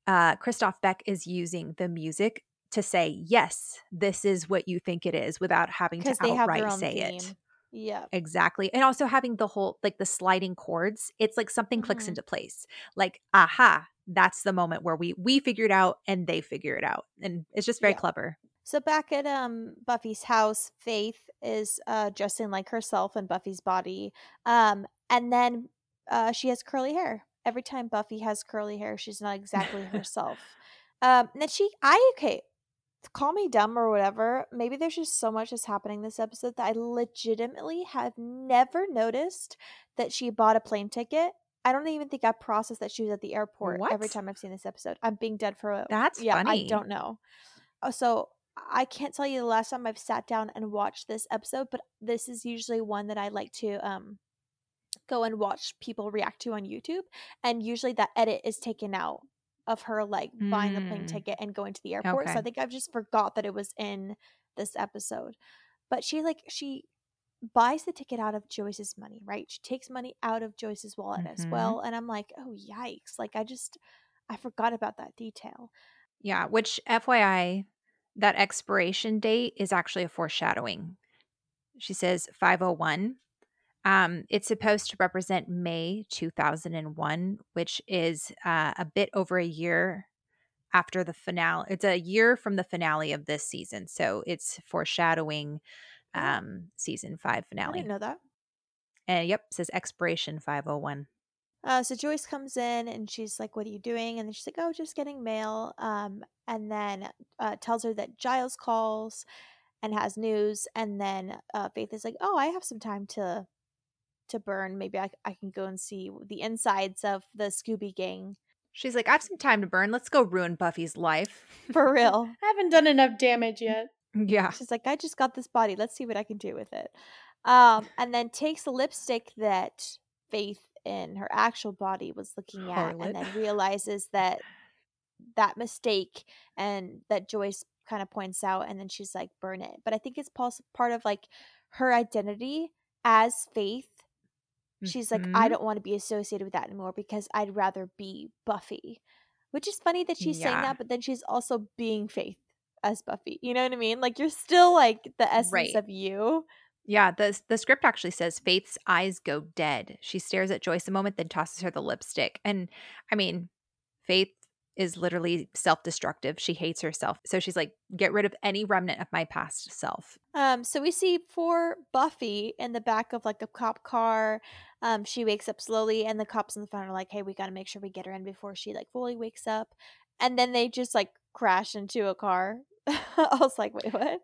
uh, Christoph Beck is using the music to say, yes, this is what you think it is without having to outright say theme. it. Yeah. Exactly. And also having the whole, like the sliding chords, it's like something mm-hmm. clicks into place. Like, aha, that's the moment where we we figure it out and they figure it out. And it's just very yeah. clever. So back at um Buffy's house, Faith is uh dressing like herself in Buffy's body. Um and then uh she has curly hair every time Buffy has curly hair, she's not exactly herself. um, and then she, I okay, call me dumb or whatever. Maybe there's just so much that's happening this episode that I legitimately have never noticed that she bought a plane ticket. I don't even think I processed that she was at the airport what? every time I've seen this episode. I'm being dead for a that's yeah. Funny. I don't know. Uh, so I can't tell you the last time I've sat down and watched this episode, but this is usually one that I like to um go and watch people react to on YouTube. And usually that edit is taken out of her like mm. buying the plane mm. ticket and going to the airport. Okay. So I think I've just forgot that it was in this episode. but she like she buys the ticket out of Joyce's money, right? She takes money out of Joyce's wallet mm-hmm. as well. And I'm like, oh, yikes. Like, I just, I forgot about that detail. Yeah, which FYI, that expiration date is actually a foreshadowing. She says 501. Um, it's supposed to represent May 2001, which is uh, a bit over a year after the finale. It's a year from the finale of this season. So it's foreshadowing um, season five finale. I didn't know that. And yep, says expiration 501. Uh, so Joyce comes in and she's like, "What are you doing?" And then she's like, "Oh, just getting mail." Um, and then uh, tells her that Giles calls and has news. And then uh, Faith is like, "Oh, I have some time to to burn. Maybe I, I can go and see the insides of the Scooby Gang." She's like, "I have some time to burn. Let's go ruin Buffy's life." For real. I haven't done enough damage yet. Yeah. She's like, I just got this body. Let's see what I can do with it. Um, and then takes the lipstick that Faith in her actual body was looking at, Harlot. and then realizes that that mistake and that Joyce kind of points out, and then she's like, burn it. But I think it's part of like her identity as Faith. She's mm-hmm. like, I mm-hmm. don't want to be associated with that anymore because I'd rather be Buffy. Which is funny that she's yeah. saying that, but then she's also being Faith as Buffy. You know what I mean? Like you're still like the essence right. of you. Yeah, the the script actually says Faith's eyes go dead. She stares at Joyce a moment, then tosses her the lipstick. And I mean, Faith is literally self-destructive. She hates herself. So she's like, get rid of any remnant of my past self. Um, so we see poor Buffy in the back of like a cop car. Um, she wakes up slowly and the cops in the front are like, hey, we gotta make sure we get her in before she like fully wakes up. And then they just like crash into a car. I was like, wait, what?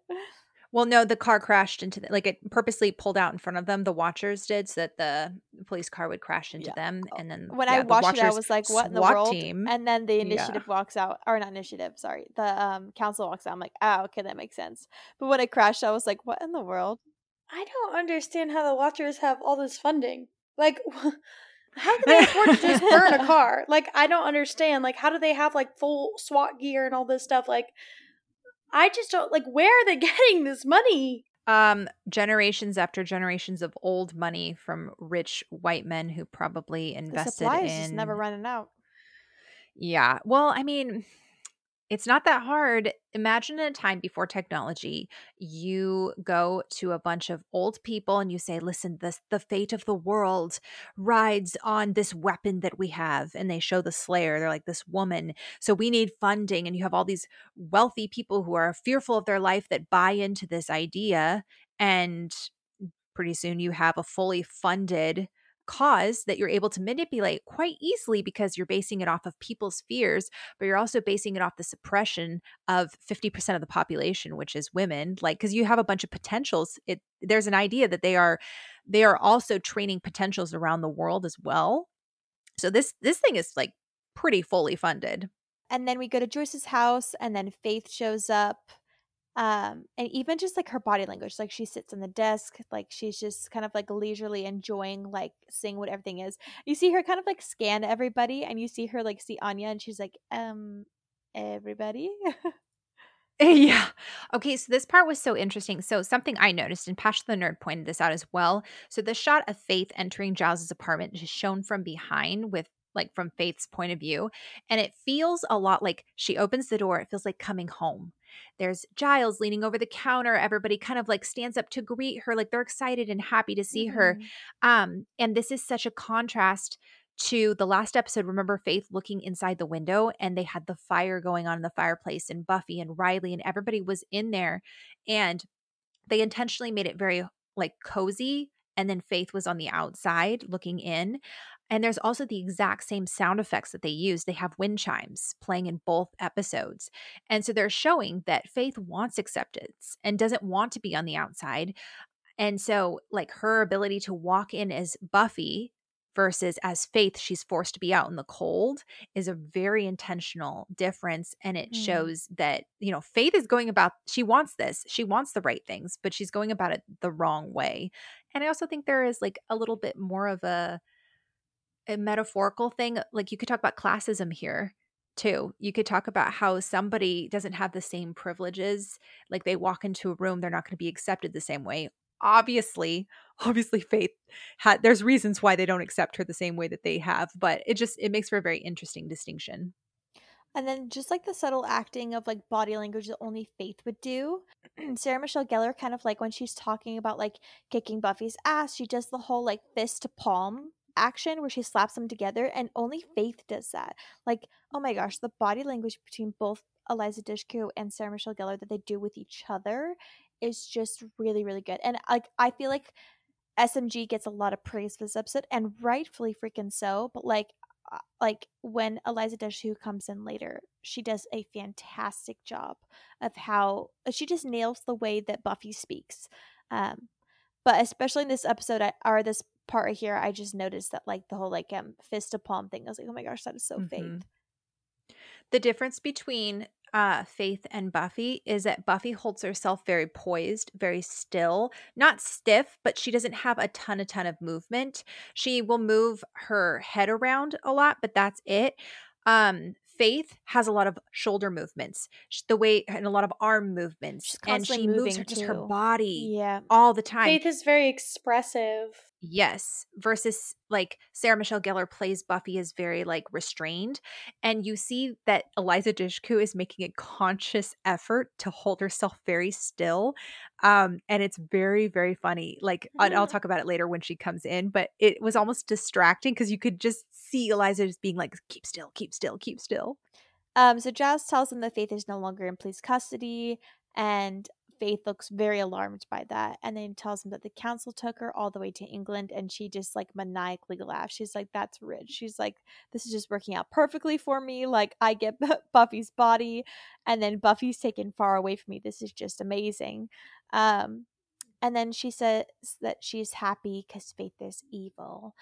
Well, no, the car crashed into the, like it purposely pulled out in front of them. The Watchers did so that the police car would crash into yeah. them, and then when yeah, I watched it, I was like, "What in the world?" Team. And then the initiative yeah. walks out, or not initiative, sorry, the um council walks out. I'm like, "Oh, okay, that makes sense." But when it crashed, I was like, "What in the world?" I don't understand how the Watchers have all this funding. Like, how can they afford to just burn a car? Like, I don't understand. Like, how do they have like full SWAT gear and all this stuff? Like, I just don't like. Where are they getting this money? Um, generations after generations of old money from rich white men who probably invested the in. Just never running out. Yeah. Well, I mean, it's not that hard. Imagine in a time before technology, you go to a bunch of old people and you say, "Listen, this the fate of the world rides on this weapon that we have." And they show the slayer. They're like this woman. So we need funding and you have all these wealthy people who are fearful of their life that buy into this idea and pretty soon you have a fully funded cause that you're able to manipulate quite easily because you're basing it off of people's fears, but you're also basing it off the suppression of 50% of the population, which is women. Like, because you have a bunch of potentials, it there's an idea that they are they are also training potentials around the world as well. So this this thing is like pretty fully funded. And then we go to Joyce's house, and then Faith shows up um and even just like her body language like she sits on the desk like she's just kind of like leisurely enjoying like seeing what everything is you see her kind of like scan everybody and you see her like see anya and she's like um everybody yeah. Okay, so this part was so interesting. So something I noticed, and Passion of the Nerd pointed this out as well. So the shot of Faith entering Giles's apartment is shown from behind with like from Faith's point of view. And it feels a lot like she opens the door, it feels like coming home. There's Giles leaning over the counter. Everybody kind of like stands up to greet her, like they're excited and happy to see mm-hmm. her. Um, and this is such a contrast to the last episode. Remember Faith looking inside the window and they had the fire going on in the fireplace, and Buffy and Riley and everybody was in there. And they intentionally made it very like cozy and then Faith was on the outside looking in. And there's also the exact same sound effects that they use. They have wind chimes playing in both episodes. And so they're showing that Faith wants acceptance and doesn't want to be on the outside. And so, like, her ability to walk in as Buffy versus as Faith, she's forced to be out in the cold is a very intentional difference. And it mm. shows that, you know, Faith is going about, she wants this, she wants the right things, but she's going about it the wrong way. And I also think there is like a little bit more of a, a metaphorical thing like you could talk about classism here too. You could talk about how somebody doesn't have the same privileges. Like they walk into a room, they're not going to be accepted the same way. Obviously, obviously Faith had there's reasons why they don't accept her the same way that they have, but it just it makes for a very interesting distinction. And then just like the subtle acting of like body language that only Faith would do. Sarah Michelle Gellar kind of like when she's talking about like kicking Buffy's ass, she does the whole like fist to palm action where she slaps them together and only Faith does that. Like, oh my gosh, the body language between both Eliza Dushku and Sarah Michelle Gellar that they do with each other is just really, really good. And like I feel like SMG gets a lot of praise for this episode, and rightfully freaking so. But like uh, like when Eliza Dushku comes in later, she does a fantastic job of how uh, she just nails the way that Buffy speaks. Um, but especially in this episode, or this part right here, I just noticed that like the whole like um fist to palm thing. I was like, oh my gosh, that is so mm-hmm. Faith. The difference between uh, Faith and Buffy is that Buffy holds herself very poised, very still, not stiff, but she doesn't have a ton, a ton of movement. She will move her head around a lot, but that's it. Um, Faith has a lot of shoulder movements, the way and a lot of arm movements, and she moves her, just her body, yeah, all the time. Faith is very expressive. Yes, versus like Sarah Michelle Gellar plays Buffy is very like restrained, and you see that Eliza Dushku is making a conscious effort to hold herself very still, um, and it's very very funny. Like mm-hmm. I'll talk about it later when she comes in, but it was almost distracting because you could just see Eliza just being like, "Keep still, keep still, keep still." Um, so Giles tells them that Faith is no longer in police custody, and Faith looks very alarmed by that and then tells him that the council took her all the way to England and she just like maniacally laughs. She's like, That's rich. She's like, This is just working out perfectly for me. Like, I get Buffy's body and then Buffy's taken far away from me. This is just amazing. Um, and then she says that she's happy because Faith is evil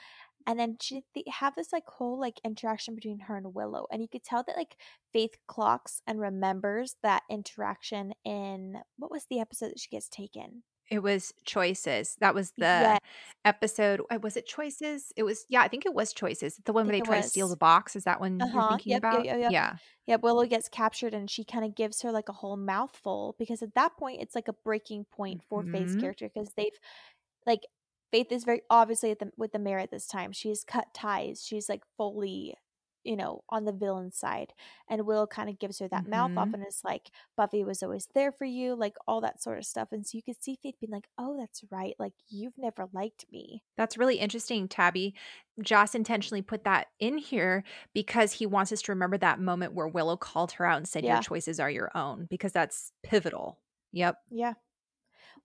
and then she they have this like whole like interaction between her and willow and you could tell that like faith clocks and remembers that interaction in what was the episode that she gets taken it was choices that was the yes. episode uh, was it choices it was yeah i think it was choices the one where they try was. to steal the box is that one uh-huh. you're thinking yep, about yep, yep, yeah yeah willow gets captured and she kind of gives her like a whole mouthful because at that point it's like a breaking point for mm-hmm. faith's character because they've like Faith is very obviously the, with the mayor at this time. She's cut ties. She's like fully, you know, on the villain side. And Will kind of gives her that mm-hmm. mouth off mm-hmm. and it's like, Buffy was always there for you, like all that sort of stuff. And so you could see Faith being like, oh, that's right. Like, you've never liked me. That's really interesting, Tabby. Joss intentionally put that in here because he wants us to remember that moment where Willow called her out and said, yeah. Your choices are your own, because that's pivotal. Yep. Yeah.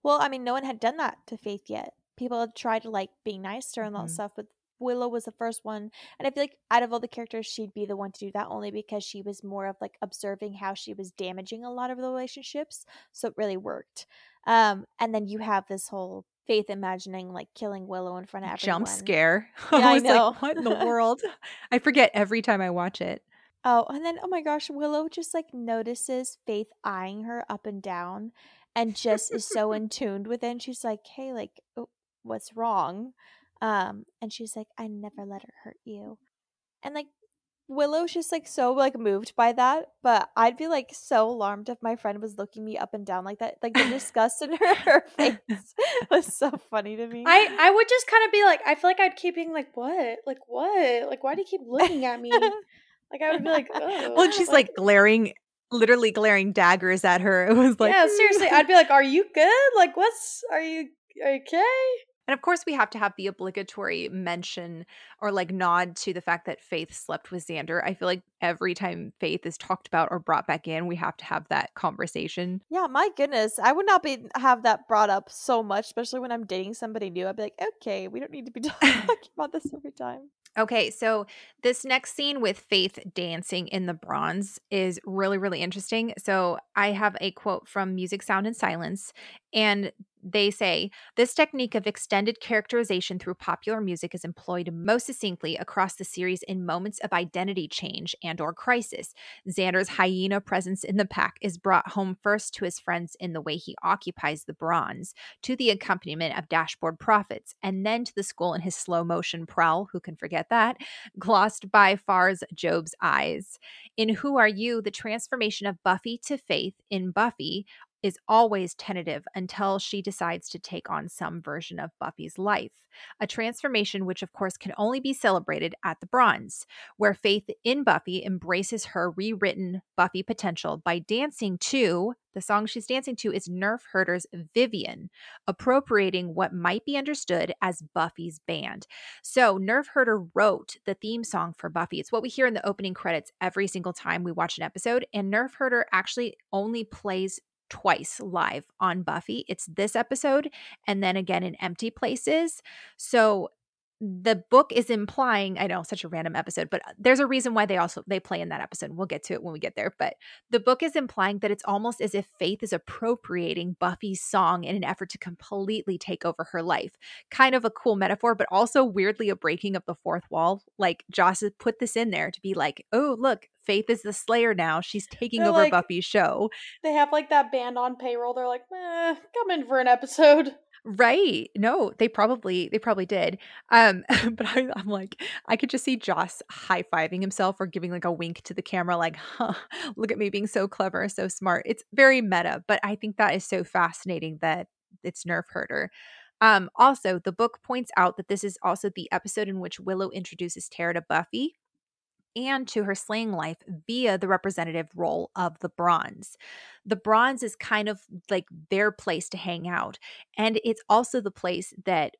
Well, I mean, no one had done that to Faith yet people have tried to like be nice to her and all mm-hmm. that stuff, but Willow was the first one, and I feel like out of all the characters, she'd be the one to do that only because she was more of like observing how she was damaging a lot of the relationships, so it really worked. Um, and then you have this whole Faith imagining like killing Willow in front of everyone. Jump scare. Yeah, I, I know. Like, what in the world? I forget every time I watch it. Oh, and then oh my gosh, Willow just like notices Faith eyeing her up and down and just is so in tuned with it. And she's like, hey, like, oh, what's wrong um and she's like i never let her hurt you. And like willow's just like so like moved by that but i'd be like so alarmed if my friend was looking me up and down like that. Like the disgust in her, her face was so funny to me. I i would just kind of be like i feel like i'd keep being like what? Like what? Like why do you keep looking at me? Like i would be like oh. well she's like, like glaring literally glaring daggers at her. It was like yeah seriously i'd be like are you good? Like what's are you okay and of course, we have to have the obligatory mention or like nod to the fact that Faith slept with Xander. I feel like every time Faith is talked about or brought back in, we have to have that conversation. Yeah, my goodness. I would not be have that brought up so much, especially when I'm dating somebody new. I'd be like, okay, we don't need to be talking about this every time. Okay, so this next scene with Faith dancing in the bronze is really, really interesting. So I have a quote from Music, Sound, and Silence, and they say this technique of extended characterization through popular music is employed most succinctly across the series in moments of identity change and or crisis. Xander's hyena presence in the pack is brought home first to his friends in the way he occupies the bronze to the accompaniment of Dashboard Prophets and then to the school in his slow motion prowl who can forget that? Glossed by far's job's eyes. In who are you? The transformation of buffy to faith in buffy is always tentative until she decides to take on some version of Buffy's life. A transformation which, of course, can only be celebrated at the Bronze, where Faith in Buffy embraces her rewritten Buffy potential by dancing to the song she's dancing to is Nerf Herder's Vivian, appropriating what might be understood as Buffy's band. So, Nerf Herder wrote the theme song for Buffy. It's what we hear in the opening credits every single time we watch an episode. And Nerf Herder actually only plays twice live on Buffy. It's this episode and then again in Empty Places. So the book is implying i know such a random episode but uh, there's a reason why they also they play in that episode we'll get to it when we get there but the book is implying that it's almost as if faith is appropriating buffy's song in an effort to completely take over her life kind of a cool metaphor but also weirdly a breaking of the fourth wall like joss has put this in there to be like oh look Faith is the Slayer now. She's taking They're over like, Buffy's show. They have like that band on payroll. They're like, eh, come in for an episode. Right. No, they probably they probably did. Um, but I, am like, I could just see Joss high fiving himself or giving like a wink to the camera, like, huh, look at me being so clever, so smart. It's very meta, but I think that is so fascinating that it's Nerf Herder. Um, also, the book points out that this is also the episode in which Willow introduces Tara to Buffy, and to her slaying life via the representative role of the bronze. The bronze is kind of like their place to hang out. And it's also the place that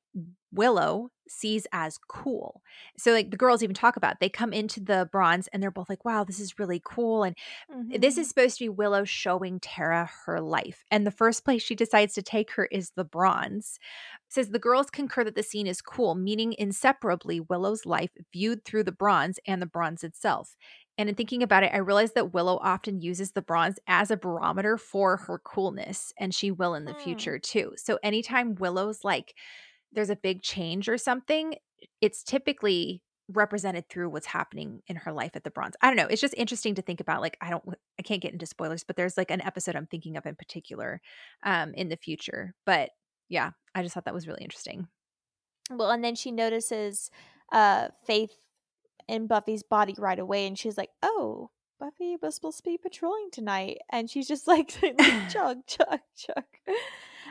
Willow sees as cool. So like the girls even talk about it. they come into the bronze and they're both like, wow, this is really cool. And mm-hmm. this is supposed to be Willow showing Tara her life. And the first place she decides to take her is the bronze. It says the girls concur that the scene is cool, meaning inseparably Willow's life viewed through the bronze and the bronze itself. And in thinking about it, I realized that Willow often uses the bronze as a barometer for her coolness, and she will in the mm. future too. So anytime Willow's like, there's a big change or something, it's typically represented through what's happening in her life at the bronze. I don't know. It's just interesting to think about. Like, I don't, I can't get into spoilers, but there's like an episode I'm thinking of in particular um, in the future. But yeah, I just thought that was really interesting. Well, and then she notices uh, Faith in Buffy's body right away, and she's like, "Oh, Buffy was supposed to be patrolling tonight," and she's just like, "Chug, chug, chug."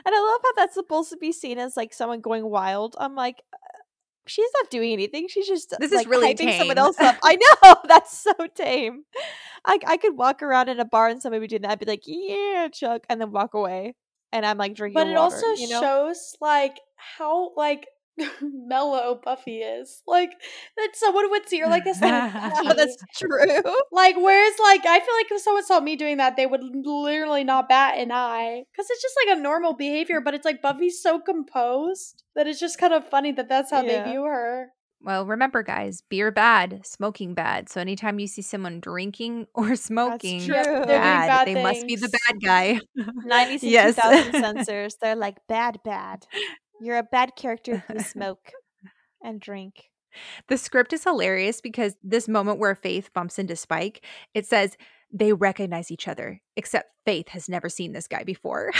And I love how that's supposed to be seen as like someone going wild. I'm like, uh, she's not doing anything. She's just this like, is really hyping tame. someone else up. I know that's so tame. I I could walk around in a bar and somebody would do that. I'd be like, yeah, Chuck, and then walk away. And I'm like drinking. But it water, also you know? shows like how like mellow Buffy is. Like that someone would see her like this. Like, oh, that's true. Like whereas like I feel like if someone saw me doing that, they would literally not bat an eye because it's just like a normal behavior. But it's like Buffy's so composed that it's just kind of funny that that's how yeah. they view her. Well, remember, guys, beer bad, smoking bad. So anytime you see someone drinking or smoking, bad, bad, they things. must be the bad guy. 90s and yes. 2000 censors, they're like bad, bad. You're a bad character if you smoke and drink. The script is hilarious because this moment where Faith bumps into Spike, it says they recognize each other, except Faith has never seen this guy before.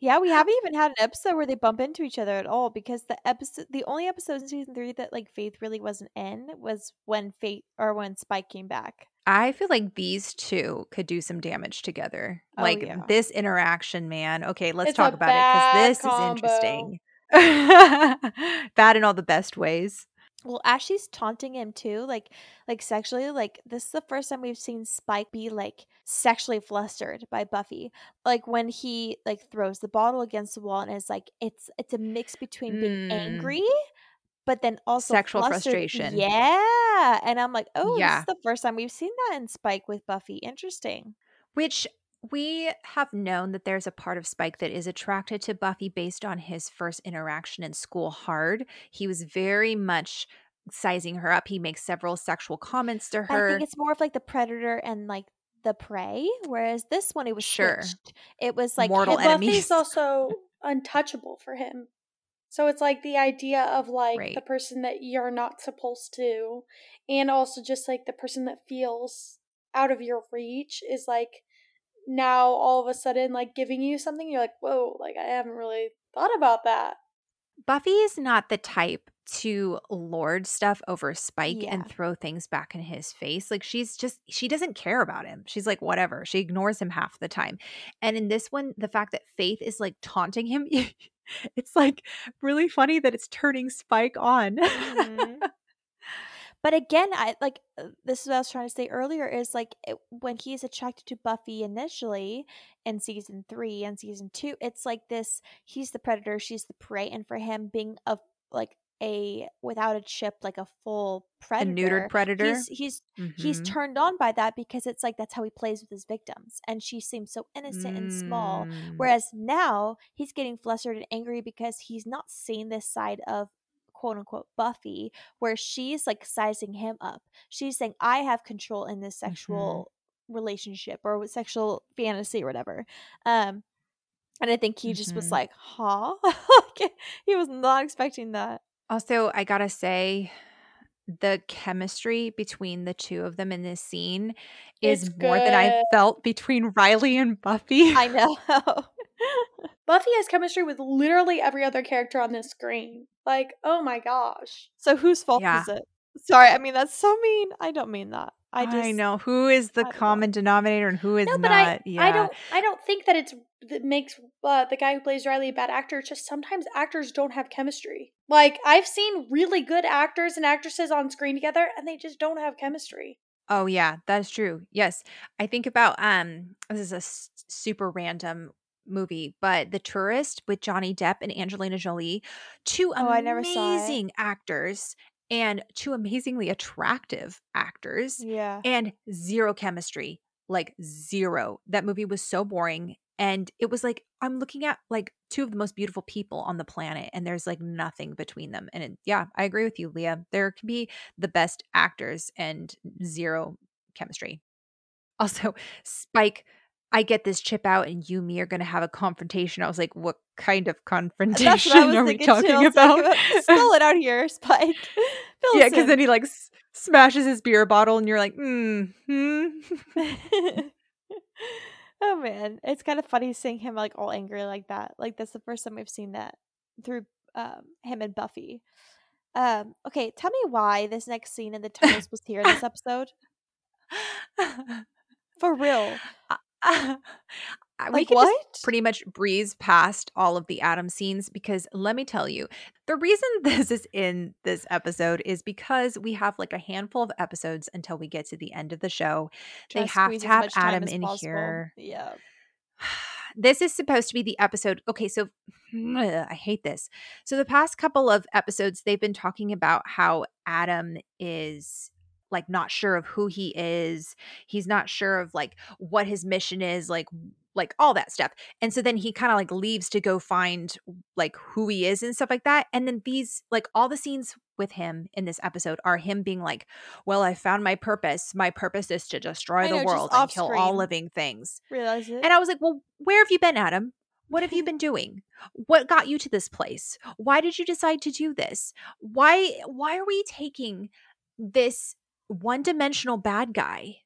yeah, we haven't even had an episode where they bump into each other at all because the episode the only episode in season 3 that like Faith really wasn't in was when Faith or when Spike came back. I feel like these two could do some damage together. Oh, like yeah. this interaction, man. Okay, let's it's talk about it because this combo. is interesting. bad in all the best ways. Well, Ashley's taunting him too, like like sexually. Like this is the first time we've seen Spike be like sexually flustered by Buffy. Like when he like throws the bottle against the wall and is like it's it's a mix between being mm. angry but then also sexual flustered. frustration. Yeah. And I'm like, oh, yeah. this is the first time we've seen that in Spike with Buffy. Interesting. Which we have known that there's a part of Spike that is attracted to Buffy based on his first interaction in School Hard. He was very much sizing her up. He makes several sexual comments to her. I think it's more of like the predator and like the prey, whereas this one it was Sure. switched. It was like Mortal enemies. Buffy's also untouchable for him. So it's like the idea of like Right. the person that you're not supposed to, and also just like the person that feels out of your reach is like now all of a sudden like giving you something. You're like, whoa, like I haven't really thought about that. Buffy is not the type to lord stuff over Spike Yeah. and throw things back in his face. Like she's just she doesn't care about him. She's like whatever. She ignores him half the time. And in this one, the fact that Faith is like taunting him, it's like really funny that it's turning Spike on. Mhm. But again, I like uh, this is what I was trying to say earlier is like it, when he's attracted to Buffy initially in season 3 and season 2, it's like this he's the predator, she's the prey and for him being a like a without a chip like a full a predator. neutered predator. He's he's he's Mhm. turned on by that because it's like that's how he plays with his victims and she seems so innocent and small Mm. Whereas now he's getting flustered and angry because he's not seeing this side of quote unquote Buffy, where she's like sizing him up. She's saying, I have control in this sexual relationship or with sexual fantasy or whatever. Um and I think he just was Mhm. like, huh? Like, he was not expecting that. Also, I gotta say, the chemistry between the two of them in this scene is It's more than I felt between Riley and Buffy. I know. Buffy has chemistry with literally every other character on this screen. Like, oh my gosh. so whose fault Yeah. is it? Sorry, I mean that's so mean. I don't mean that. I just know who is the I don't know. common denominator and who is no, not. I, yeah. I don't, I don't think that it's that makes uh, the guy who plays Riley a bad actor. It's just sometimes actors don't have chemistry. Like I've seen really good actors and actresses on screen together, and they just don't have chemistry. Oh yeah, that's true. Yes, I think about um. This is a s- super random movie, but The Tourist with Johnny Depp and Angelina Jolie, two Oh, I never saw it. amazing actors and two amazingly attractive actors. Yeah. and zero chemistry like zero that movie was so boring and it was like i'm looking at like two of the most beautiful people on the planet and there's like nothing between them and it, yeah i agree with you leah there can be the best actors and zero chemistry also spike i get this chip out and you and me are going to have a confrontation i was like what kind of confrontation That's what I was are we thinking too. Talking about like, Spill it out here, Spike. Yeah because then he like s- smashes his beer bottle and you're like mm hmm oh man, it's kind of funny seeing him like all angry like that. Like that's the first time we've seen that through um, him and Buffy. Um, okay, tell me why this next scene in the tunnels was here in this episode. For real, Uh, we like could what? just pretty much breeze past all of the Adam scenes because let me tell you, the reason this is in this episode is because we have like a handful of episodes until we get to the end of the show. they have to have Adam in possible. here. Yeah. This is supposed to be the episode. Okay, so ugh, I hate this. So the past couple of episodes, they've been talking about how Adam is like not sure of who he is. He's not sure of like what his mission is, like like all that stuff. And so then he kind of like leaves to go find like who he is and stuff like that. And then these like all the scenes with him in this episode are him being like, "Well, I found my purpose. My purpose is to destroy the world and kill all living things." Realize it. And I was like, well, where have you been, Adam? What have you been doing? What got you to this place? Why did you decide to do this? Why why are we taking this one-dimensional bad guy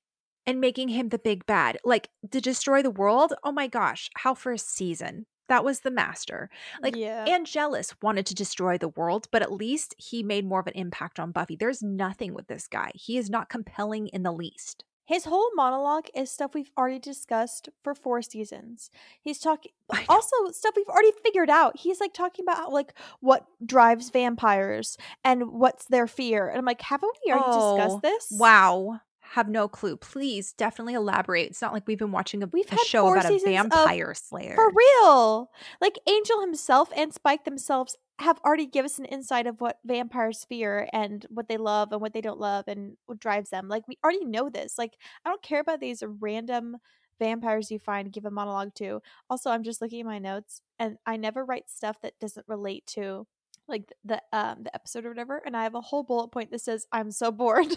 and making him the big bad? Like to destroy the world? Oh my gosh, how for a season. That was the master. Like yeah. Angelus wanted to destroy the world, but at least he made more of an impact on Buffy. There's nothing with this guy. He is not compelling in the least. His whole monologue is stuff we've already discussed for four seasons. He's talking also stuff we've already figured out. He's like talking about how, like what drives vampires and what's their fear. And I'm like, haven't we already Oh, discussed this? Wow. Have no clue. Please definitely elaborate. It's not like we've been watching a, We've a had show about a vampire slayer. For real. Like Angel himself and Spike themselves have already given us an insight of what vampires fear and what they love and what they don't love and what drives them. Like we already know this. Like I don't care about these random vampires you find give a monologue to. Also, I'm just looking at my notes and I never write stuff that doesn't relate to like the um the episode or whatever and I have a whole bullet point that says I'm so bored.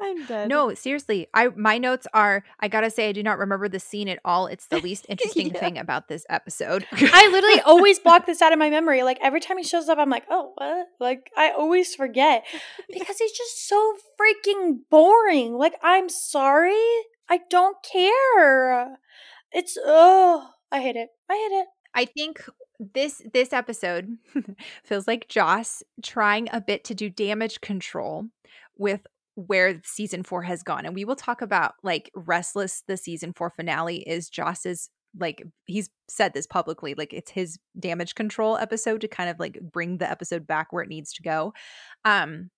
I'm No, seriously. I my notes are I gotta say I do not remember the scene at all. It's the least interesting yeah. thing about this episode. I literally always block this out of my memory. Like every time he shows up, I'm like, oh what? Like I always forget. Because he's just so freaking boring. Like, I'm sorry. I don't care. It's oh I hate it. I hate it. I think this this episode feels like Joss trying a bit to do damage control with where season four has gone. And we will talk about like Restless, the season four finale is Joss's like he's said this publicly like it's his damage control episode to kind of like bring the episode back where it needs to go um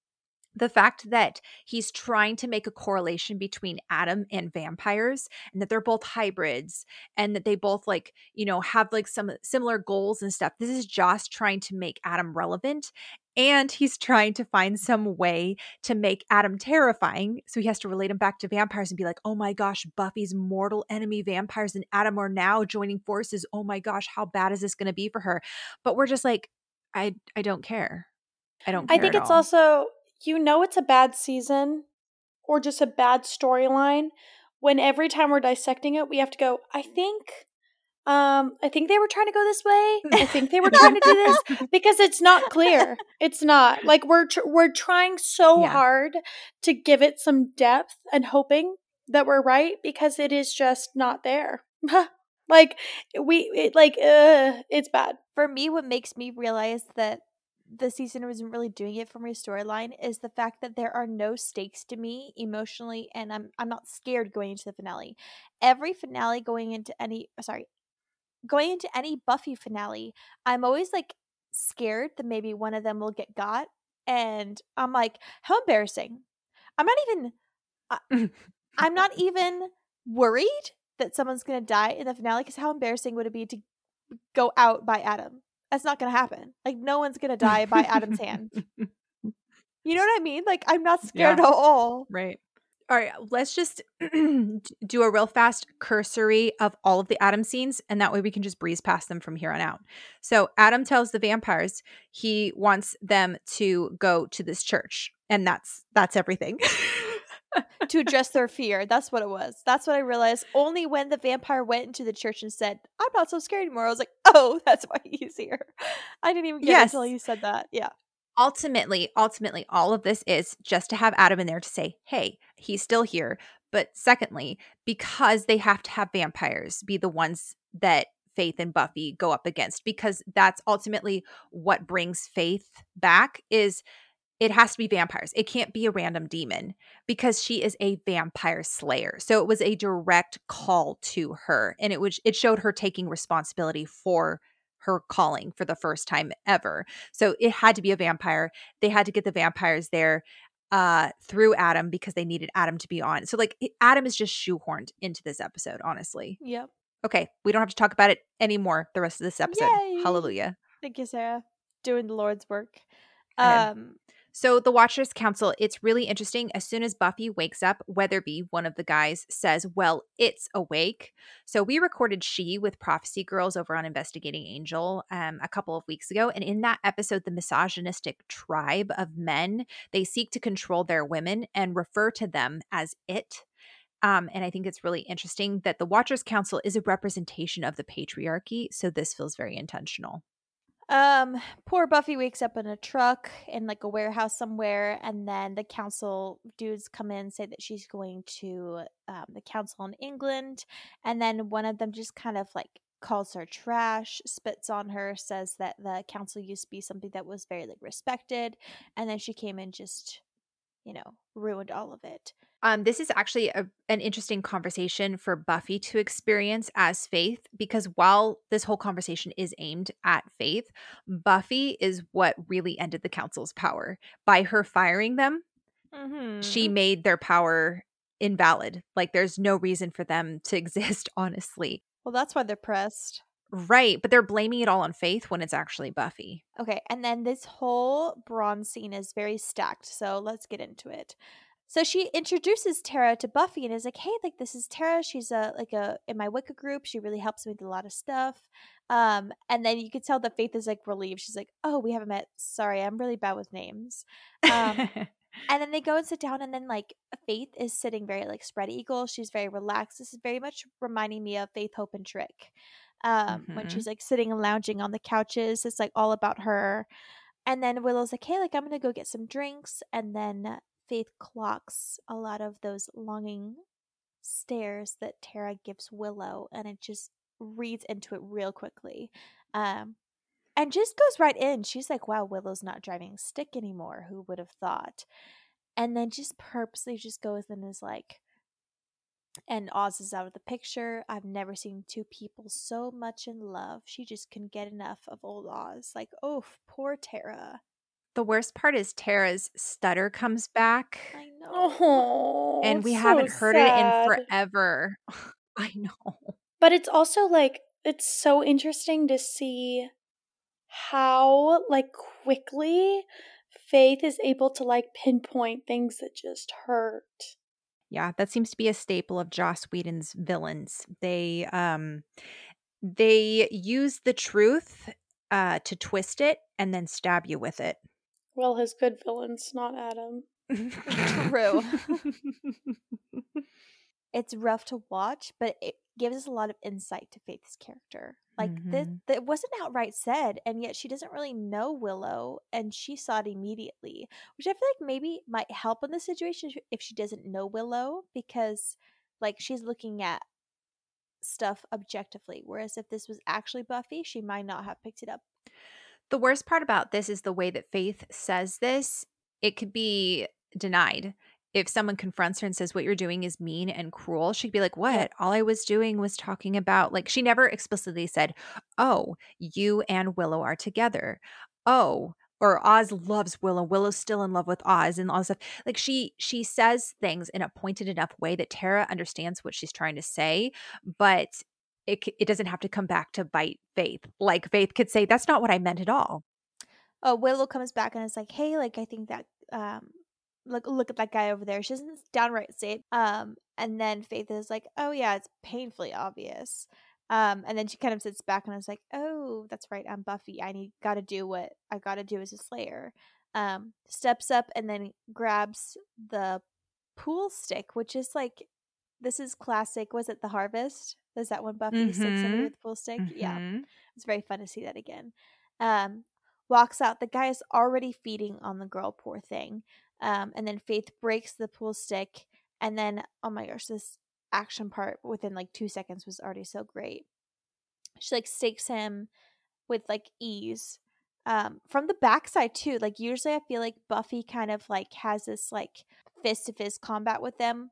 the fact that he's trying to make a correlation between Adam and vampires and that they're both hybrids and that they both like, you know, have like some similar goals and stuff. This is Joss trying to make Adam relevant and he's trying to find some way to make Adam terrifying. So he has to relate him back to vampires and be like, oh my gosh, Buffy's mortal enemy vampires and Adam are now joining forces. Oh my gosh, how bad is this going to be for her? But we're just like, I I don't care. I don't I think it's all. also you know it's a bad season or just a bad storyline? When every time we're dissecting it we have to go i think um i think they were trying to go this way. I think they were trying to do this. Because it's not clear. It's not. Like we're tr- we're trying so yeah. hard to give it some depth and hoping that we're right because it is just not there. Like we it, like uh, it's bad. For me what makes me realize that the season wasn't really doing it for my storyline is the fact that there are no stakes to me emotionally and I'm I'm not scared going into the finale. Every finale going into any sorry, going into any Buffy finale, I'm always like scared that maybe one of them will get got and I'm like how embarrassing. I'm not even I'm not even worried that someone's going to die in the finale cuz how embarrassing would it be to go out by Adam? That's not gonna happen. Like no one's gonna die by Adam's hand. You know what I mean? Like I'm not scared yeah. at all. Right. All right, let's just do a real fast cursory of all of the Adam scenes, and that way we can just breeze past them from here on out. So, Adam tells the vampires he wants them to go to this church, and that's that's everything. to address their fear. That's what it was. That's what I realized. Only when the vampire went into the church and said, I'm not so scared anymore. I was like, oh, that's why he's here. I didn't even get yes. it until you said that. Yeah. Ultimately, ultimately, all of this is just to have Adam in there to say, hey, he's still here. But secondly, because they have to have vampires be the ones that Faith and Buffy go up against, because that's ultimately what brings Faith back is – it has to be vampires. It can't be a random demon because she is a vampire slayer. So it was a direct call to her and it was it showed her taking responsibility for her calling for the first time ever. So it had to be a vampire. They had to get the vampires there uh through Adam because they needed Adam to be on. So like Adam is just shoehorned into this episode, honestly. Yep. Okay, we don't have to talk about it anymore the rest of this episode. Yay. Hallelujah. Thank you, Sarah. Doing the Lord's work. Um so, the Watchers Council, it's really interesting. As soon as Buffy wakes up, Weatherby, one of the guys, says, Well, it's awake. So, we recorded She with Prophecy Girls over on Investigating Angel um, a couple of weeks ago. And in that episode, the misogynistic tribe of men, they seek to control their women and refer to them as it. Um, and I think it's really interesting that the Watchers Council is a representation of the patriarchy. So, this feels very intentional. Um, poor Buffy wakes up in a truck in like a warehouse somewhere, and then the council dudes come in say that she's going to um, the council in England, and then one of them just kind of like calls her trash, spits on her, says that the council used to be something that was very like respected, and then she came and just, you know, ruined all of it. Um, this is actually a, an interesting conversation for Buffy to experience as Faith because while this whole conversation is aimed at Faith, Buffy is what really ended the council's power. By her firing them, mm-hmm. she made their power invalid. Like there's no reason for them to exist, honestly. Well, that's why they're pressed. Right, but they're blaming it all on Faith when it's actually Buffy. Okay, and then this whole bronze scene is very stacked, so let's get into it. So she introduces Tara to Buffy and is like, "Hey, like this is Tara. She's a like a in my Wicca group. She really helps me with a lot of stuff." Um, and then you could tell that Faith is like relieved. She's like, "Oh, we haven't met. Sorry, I'm really bad with names." Um, and then they go and sit down, and then like Faith is sitting very like spread eagle. She's very relaxed. This is very much reminding me of Faith, Hope, and Trick. Um, mm-hmm. when she's like sitting and lounging on the couches, it's like all about her. And then Willow's like, hey, like I'm gonna go get some drinks, and then Faith clocks a lot of those longing stares that Tara gives Willow, and it just reads into it real quickly. Um, and just goes right in. She's like, wow, Willow's not driving stick anymore. Who would have thought? And then just purposely just goes and is like, and Oz is out of the picture. I've never seen two people so much in love. She just couldn't get enough of old Oz. Like, oh, poor Tara. The worst part is Tara's stutter comes back. I know. Oh, and we haven't heard sad. it in forever. I know. But it's also like it's so interesting to see how like quickly Faith is able to like pinpoint things that just hurt. Yeah, that seems to be a staple of Joss Whedon's villains. They um they use the truth uh to twist it and then stab you with it. Well, his good villains, not Adam. True. it's rough to watch, but it gives us a lot of insight to Faith's character. Like mm-hmm. this, it wasn't outright said, and yet she doesn't really know Willow, and she saw it immediately, which I feel like maybe might help in the situation if she doesn't know Willow, because like she's looking at stuff objectively, whereas if this was actually Buffy, she might not have picked it up. The worst part about this is the way that Faith says this. It could be denied if someone confronts her and says what you're doing is mean and cruel, she'd be like, "What? All I was doing was talking about like she never explicitly said, "Oh, you and Willow are together." Oh, or Oz loves Willow. Willow's still in love with Oz and all stuff. Like she she says things in a pointed enough way that Tara understands what she's trying to say, but it it doesn't have to come back to bite Faith. Like Faith could say, "That's not what I meant at all." Oh, Willow comes back and is like, "Hey, like I think that um look look at that guy over there. She doesn't downright say it. Um, and then Faith is like, oh yeah, it's painfully obvious. Um, and then she kind of sits back and is like, oh, that's right, I'm Buffy. I need got to do what I got to do as a Slayer. Um, steps up and then grabs the pool stick, which is like, this is classic. Was it the Harvest? Is that when Buffy mm-hmm. sticks somebody with the pool stick? Mm-hmm. Yeah, it's very fun to see that again. Um, walks out. The guy is already feeding on the girl, poor thing. Um, and then Faith breaks the pool stick. And then, oh my gosh, this action part within like two seconds was already so great. She like stakes him with like ease. Um, from the backside too. Like usually I feel like Buffy kind of like has this like fist to fist combat with them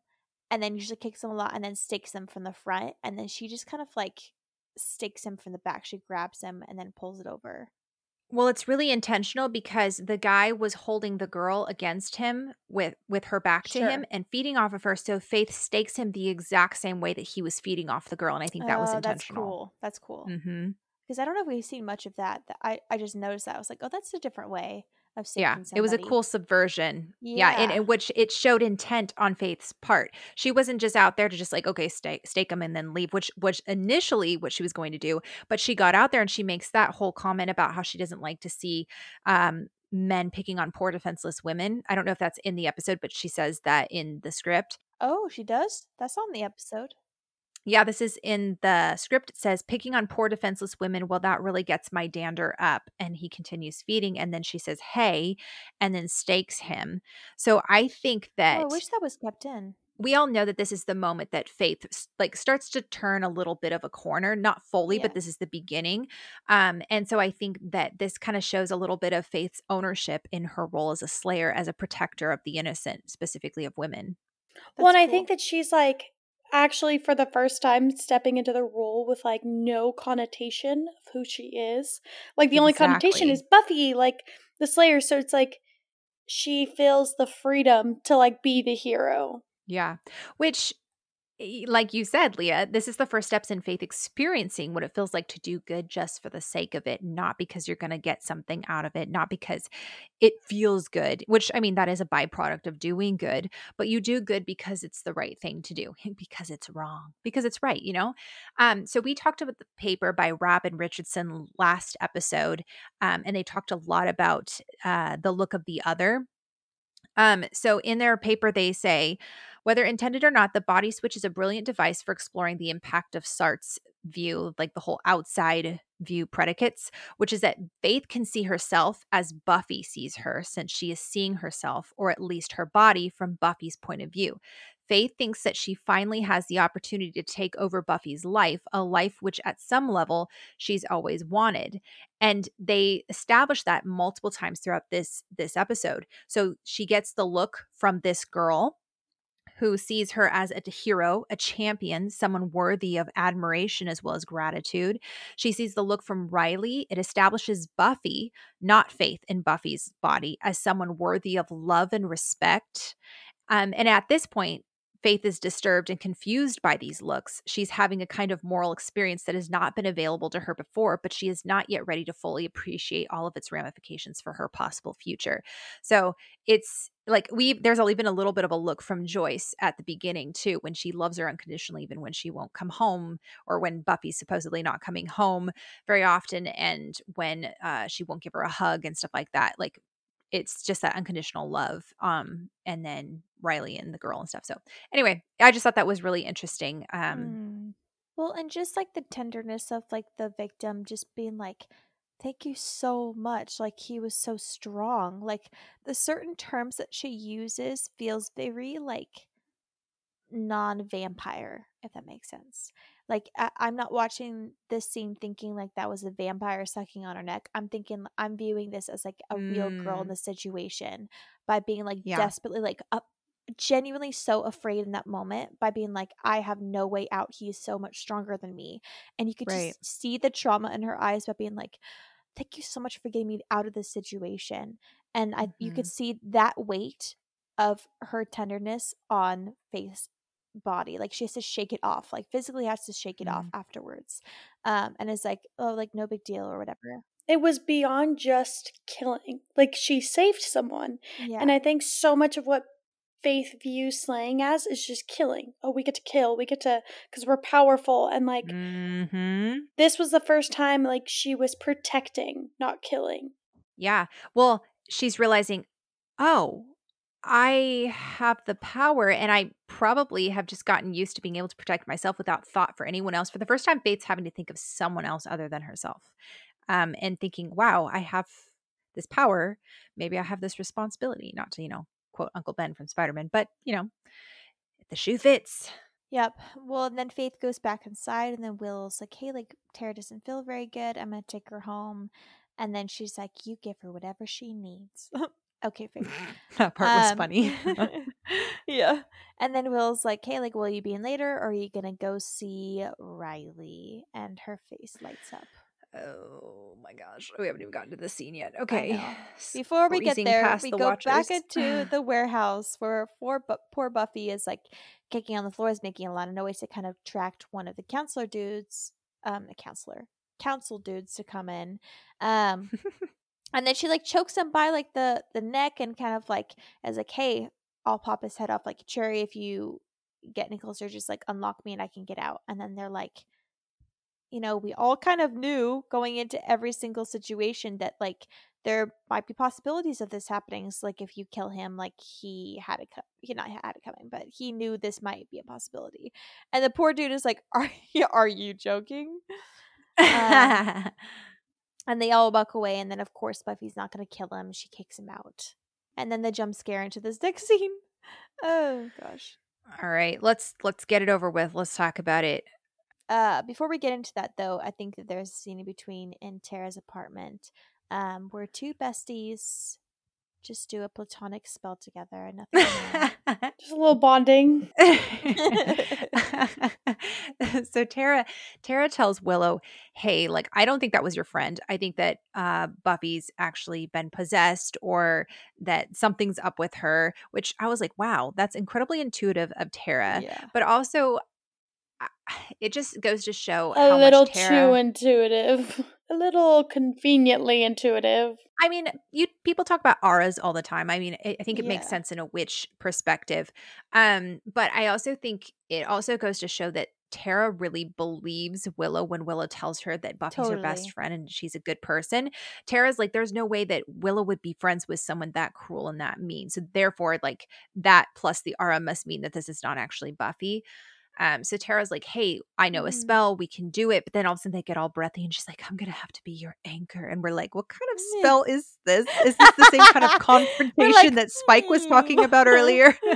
and then usually kicks them a lot and then stakes them from the front. And then she just kind of like stakes him from the back. She grabs him and then pulls it over. Well, it's really intentional because the guy was holding the girl against him with with her back to him and feeding off of her. So Faith stakes him the exact same way that he was feeding off the girl, and I think that was intentional. Oh, that's cool. That's cool. Mm-hmm. Because I don't know if we've seen much of that. I I just noticed that I was like, oh, that's a different way of yeah somebody. it was a cool subversion. Yeah, yeah. in, which it showed intent on faith's part. She wasn't just out there to just like okay stake stake them and then leave which which initially what she was going to do but she got out there and she makes that whole comment about how she doesn't like to see um men picking on poor defenseless women. I don't know if that's in the episode but she says that in the script. Oh she does? That's on the episode yeah, this is in the script. It says, picking on poor defenseless women, well, that really gets my dander up. And he continues feeding. And then she says, hey, and then stakes him. So I think that. Oh, I wish that was kept in. We all know that this is the moment that Faith like starts to turn a little bit of a corner, not fully, yeah. but this is the beginning. Um, and so I think that this kind of shows a little bit of Faith's ownership in her role as a slayer, as a protector of the innocent, specifically of women. That's well, and cool. I think that she's like actually for the first time stepping into the role with like no connotation of who she is. Like the only connotation is Buffy, like the Slayer. So it's like she feels the freedom to like be the hero. Yeah. Which like you said, Leah, this is the first steps in faith experiencing what it feels like to do good just for the sake of it, not because you're going to get something out of it, not because it feels good, which I mean, that is a byproduct of doing good, but you do good because it's the right thing to do, because it's wrong, because it's right, you know? Um, so we talked about the paper by Robin Richardson last episode, um, and they talked a lot about uh, the look of the other Um, so in their paper, they say whether intended or not, the body switch is a brilliant device for exploring the impact of Sartre's view, like the whole outside view predicates, which is that Faith can see herself as Buffy sees her, since she is seeing herself, or at least her body, from Buffy's point of view. Faith thinks that she finally has the opportunity to take over Buffy's life, a life which at some level she's always wanted. And they establish that multiple times throughout this this episode. So she gets the look from this girl who sees her as a hero, a champion, someone worthy of admiration as well as gratitude. She sees the look from Riley. It establishes Buffy, not Faith in Buffy's body, as someone worthy of love and respect. Um, and at this point, Faith is disturbed and confused by these looks. She's having a kind of moral experience that has not been available to her before, but she is not yet ready to fully appreciate all of its ramifications for her possible future. So it's like we there's even a little bit of a look from Joyce at the beginning too, when she loves her unconditionally, even when she won't come home, or when Buffy's supposedly not coming home very often, and when uh, she won't give her a hug and stuff like that. Like it's just that unconditional love um and then riley and the girl and stuff so anyway i just thought that was really interesting um mm. well and just like the tenderness of like the victim just being like thank you so much like he was so strong like the certain terms that she uses feels very like non-vampire if that makes sense like I- i'm not watching this scene thinking like that was a vampire sucking on her neck i'm thinking i'm viewing this as like a mm. real girl in mm. the situation by being like yeah. desperately like up genuinely so afraid in that moment by being like i have no way out he's so much stronger than me and you could right. just see the trauma in her eyes by being like thank you so much for getting me out of this situation and i mm-hmm. you could mm-hmm. see that weight of her tenderness on face body like she has to shake it off like physically has to shake it mm. off afterwards um and it's like oh like no big deal or whatever it was beyond just killing like she saved someone yeah. and i think so much of what faith views slaying as is just killing oh we get to kill we get to because we're powerful and like mm-hmm. this was the first time like she was protecting not killing yeah well she's realizing oh I have the power, and I probably have just gotten used to being able to protect myself without thought for anyone else. For the first time, Faith's having to think of someone else other than herself, um, and thinking, "Wow, I have this power. Maybe I have this responsibility." Not to you know quote Uncle Ben from Spider Man, but you know, the shoe fits. Yep. Well, and then Faith goes back inside, and then Will's like, "Hey, like Tara doesn't feel very good. I'm gonna take her home." And then she's like, "You give her whatever she needs." Okay, fair. that part was um, funny. yeah. And then Will's like, hey, like, will you be in later or are you going to go see Riley? And her face lights up. Oh my gosh. We haven't even gotten to the scene yet. Okay. Before we get there, we the go watchers. back into the warehouse where poor, poor Buffy is like kicking on the floor, is making a lot of noise to kind of attract one of the counselor dudes, um, the counselor, council dudes to come in. Um, and then she like chokes him by like the the neck and kind of like as like hey i'll pop his head off like cherry if you get any closer just like unlock me and i can get out. And then they're like you know we all kind of knew going into every single situation that like there might be possibilities of this happening. So like if you kill him like he had it co- he not had it coming but he knew this might be a possibility. And the poor dude is like are you are you joking? Um, and they all buck away, and then of course Buffy's not gonna kill him. She kicks him out. And then the jump scare into this next scene. Oh gosh. All right, let's let's get it over with. Let's talk about it. Uh, before we get into that, though, I think that there's a scene in between in Tara's apartment, um, where two besties just do a platonic spell together. and Nothing. just a little bonding. so Tara, Tara tells Willow, "Hey, like I don't think that was your friend. I think that uh, Buffy's actually been possessed, or that something's up with her." Which I was like, "Wow, that's incredibly intuitive of Tara." Yeah. But also, it just goes to show a little too intuitive a little conveniently intuitive. I mean, you people talk about auras all the time. I mean, I, I think it yeah. makes sense in a witch perspective. Um, but I also think it also goes to show that Tara really believes Willow when Willow tells her that Buffy's totally. her best friend and she's a good person. Tara's like, there's no way that Willow would be friends with someone that cruel and that mean. So therefore, like that plus the aura must mean that this is not actually Buffy. Um, so Tara's like, hey, I know a mm-hmm. spell, we can do it. But then all of a sudden they get all breathy and she's like, I'm gonna have to be your anchor. And we're like, what kind of spell is this? Is this the same kind of confrontation like, that Spike was talking about earlier?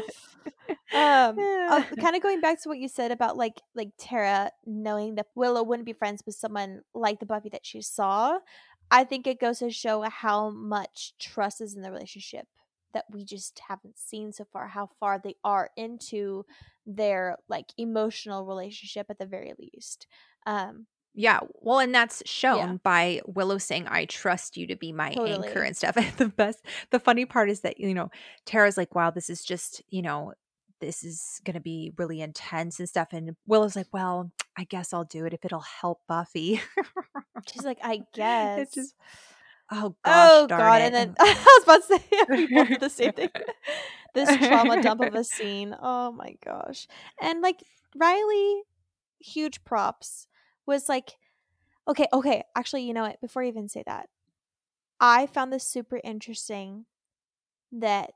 um uh, kind of going back to what you said about like like Tara knowing that Willow wouldn't be friends with someone like the Buffy that she saw. I think it goes to show how much trust is in the relationship that we just haven't seen so far how far they are into their like emotional relationship at the very least. Um yeah well and that's shown yeah. by willow saying i trust you to be my totally. anchor and stuff. The best the funny part is that you know tara's like wow this is just you know this is going to be really intense and stuff. And willow's like well i guess i'll do it if it'll help buffy. She's like i guess. it's just Oh gosh, oh god! It. And then I was about to say we both did the same thing. this trauma dump of a scene. Oh my gosh! And like Riley, huge props was like, okay, okay. Actually, you know what? Before I even say that, I found this super interesting. That,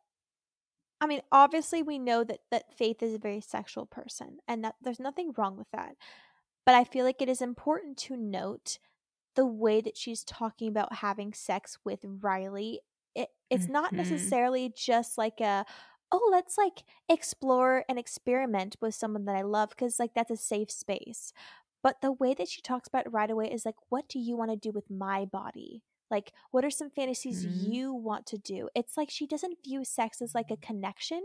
I mean, obviously we know that that Faith is a very sexual person, and that there's nothing wrong with that. But I feel like it is important to note the way that she's talking about having sex with Riley, it, it's mm-hmm. not necessarily just like a oh let's like explore and experiment with someone that I love because like that's a safe space. But the way that she talks about it right away is like, what do you want to do with my body? Like, what are some fantasies mm-hmm. you want to do? It's like she doesn't view sex as like a connection.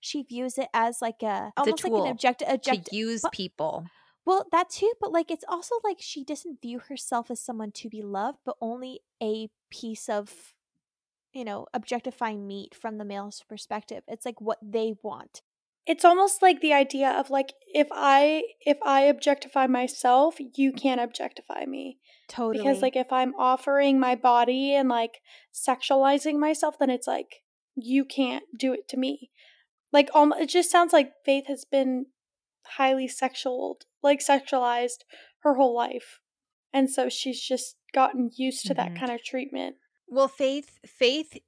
She views it as like a it's almost a like an objective object to use people. Well, that too, but like it's also like she doesn't view herself as someone to be loved, but only a piece of, you know, objectifying meat from the male's perspective. It's like what they want. It's almost like the idea of like if I if I objectify myself, you can't objectify me. Totally. Because like if I'm offering my body and like sexualizing myself, then it's like you can't do it to me. Like um, it just sounds like Faith has been highly sexual like sexualized her whole life. And so she's just gotten used to mm-hmm. that kind of treatment. Well, Faith Faith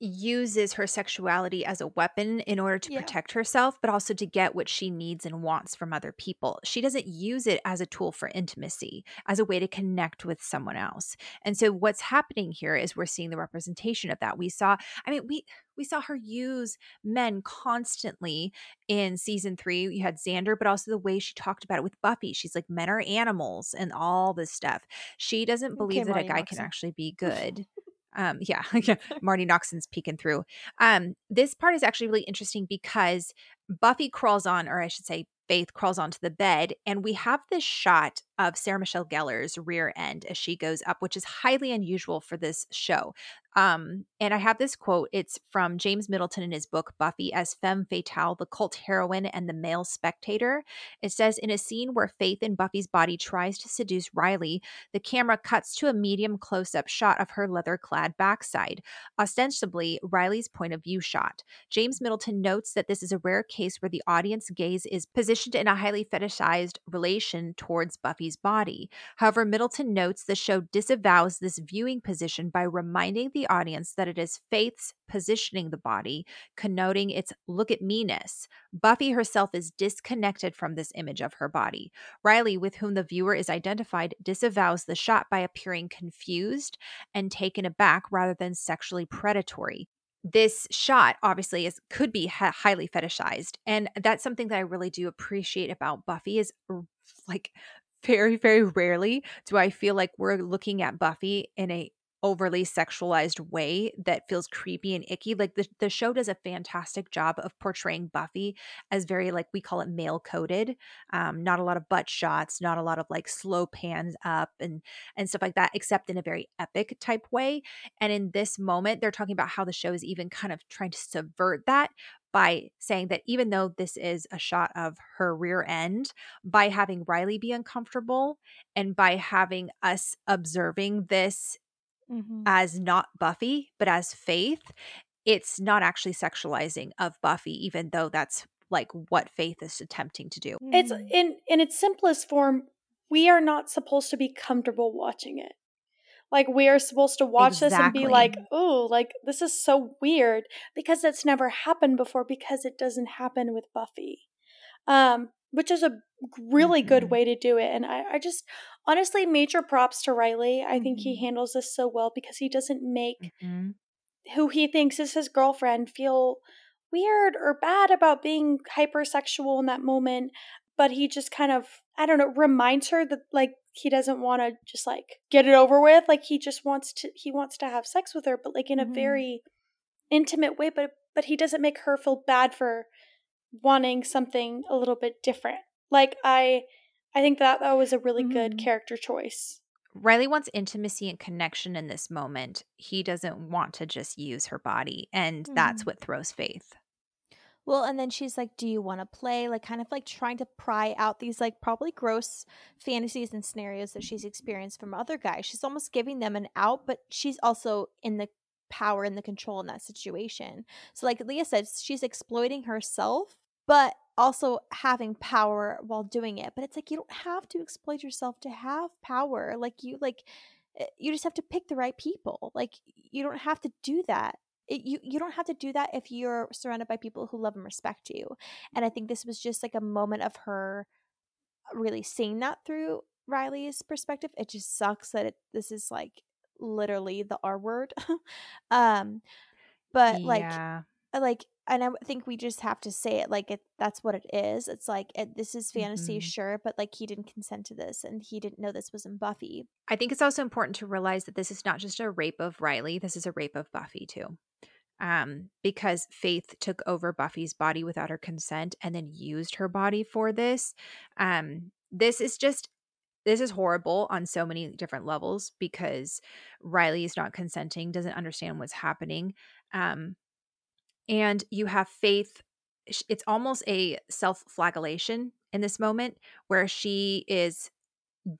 uses her sexuality as a weapon in order to yeah. protect herself, but also to get what she needs and wants from other people. She doesn't use it as a tool for intimacy, as a way to connect with someone else. And so what's happening here is we're seeing the representation of that. We saw, I mean, we we saw her use men constantly in season three. You had Xander, but also the way she talked about it with Buffy. She's like, men are animals and all this stuff. She doesn't believe okay, that a guy can actually be good. Um, yeah, Marti Noxon's peeking through. Um, this part is actually really interesting because Buffy crawls on, or I should say, Faith crawls onto the bed, and we have this shot of Sarah Michelle Gellar's rear end as she goes up, which is highly unusual for this show. Um, and I have this quote. It's from Jason Middleton in his book Buffy as Femme Fatale, the cult heroine and the male spectator. It says In a scene where Faith in Buffy's body tries to seduce Riley, the camera cuts to a medium close up shot of her leather clad backside, ostensibly Riley's point of view shot. Jason Middleton notes that this is a rare case where the audience gaze is positioned in a highly fetishized relation towards Buffy's body. However, Middleton notes the show disavows this viewing position by reminding the audience that it is Faith's positioning the body, connoting its look at meanness. Buffy herself is disconnected from this image of her body. Riley, with whom the viewer is identified, disavows the shot by appearing confused and taken aback rather than sexually predatory this shot obviously is could be ha- highly fetishized and that's something that i really do appreciate about buffy is like very very rarely do i feel like we're looking at buffy in a overly sexualized way that feels creepy and icky. Like the, the show does a fantastic job of portraying Buffy as very like we call it male coded. Um, not a lot of butt shots, not a lot of like slow pans up and and stuff like that, except in a very epic type way. And in this moment, they're talking about how the show is even kind of trying to subvert that by saying that even though this is a shot of her rear end, by having Riley be uncomfortable and by having us observing this mm-hmm. as not Buffy, but as Faith, it's not actually sexualizing of Buffy, even though that's like what Faith is attempting to do. It's mm. in in its simplest form, we are not supposed to be comfortable watching it. Like we are supposed to watch exactly. this and be like, "Oh, like this is so weird" because it's never happened before because it doesn't happen with Buffy. Um which is a really mm-hmm. good way to do it and I I just honestly major props to Riley. I mm-hmm. think he mm-hmm. handles this so well because he doesn't make mm-hmm. who he thinks is his girlfriend feel weird or bad about being hypersexual in that moment but he just kind of I don't know reminds her that like he doesn't want to just like get it over with like he just wants to he wants to have sex with her but like in mm-hmm. a very intimate way but but he doesn't make her feel bad for wanting something a little bit different like I I think that that was a really mm-hmm. good character choice Riley wants intimacy and connection in this moment. He doesn't want to just use her body. And mm-hmm. that's what throws Faith. Well, and then she's like, Do you want to play? Like, kind of like trying to pry out these, like, probably gross fantasies and scenarios that she's experienced from other guys. She's almost giving them an out, but she's also in the power and the control in that situation. So, like Leah said, she's exploiting herself, but also having power while doing it. But it's like, you don't have to exploit yourself to have power. Like, you, like, eh, you just have to pick the right people. Like, you don't have to do that it, you you don't have to do that if you're surrounded by people who love and respect you and i think this was just like a moment of her really seeing that through riley's perspective it just sucks that it, this is like literally the r word um but like yeah. Uh, like and i think we just have to say it like it that's what it is it's like it, this is fantasy mm-hmm. sure but like he didn't consent to this and he didn't know this was in buffy i think it's also important to realize that this is not just a rape of riley this is a rape of buffy too um, because Faith took over Buffy's body without her consent and then used her body for this. Um, this is just this is horrible on so many different levels because Riley is not consenting, doesn't understand what's happening. Um, and you have Faith, it's almost a self flagellation in this moment where she is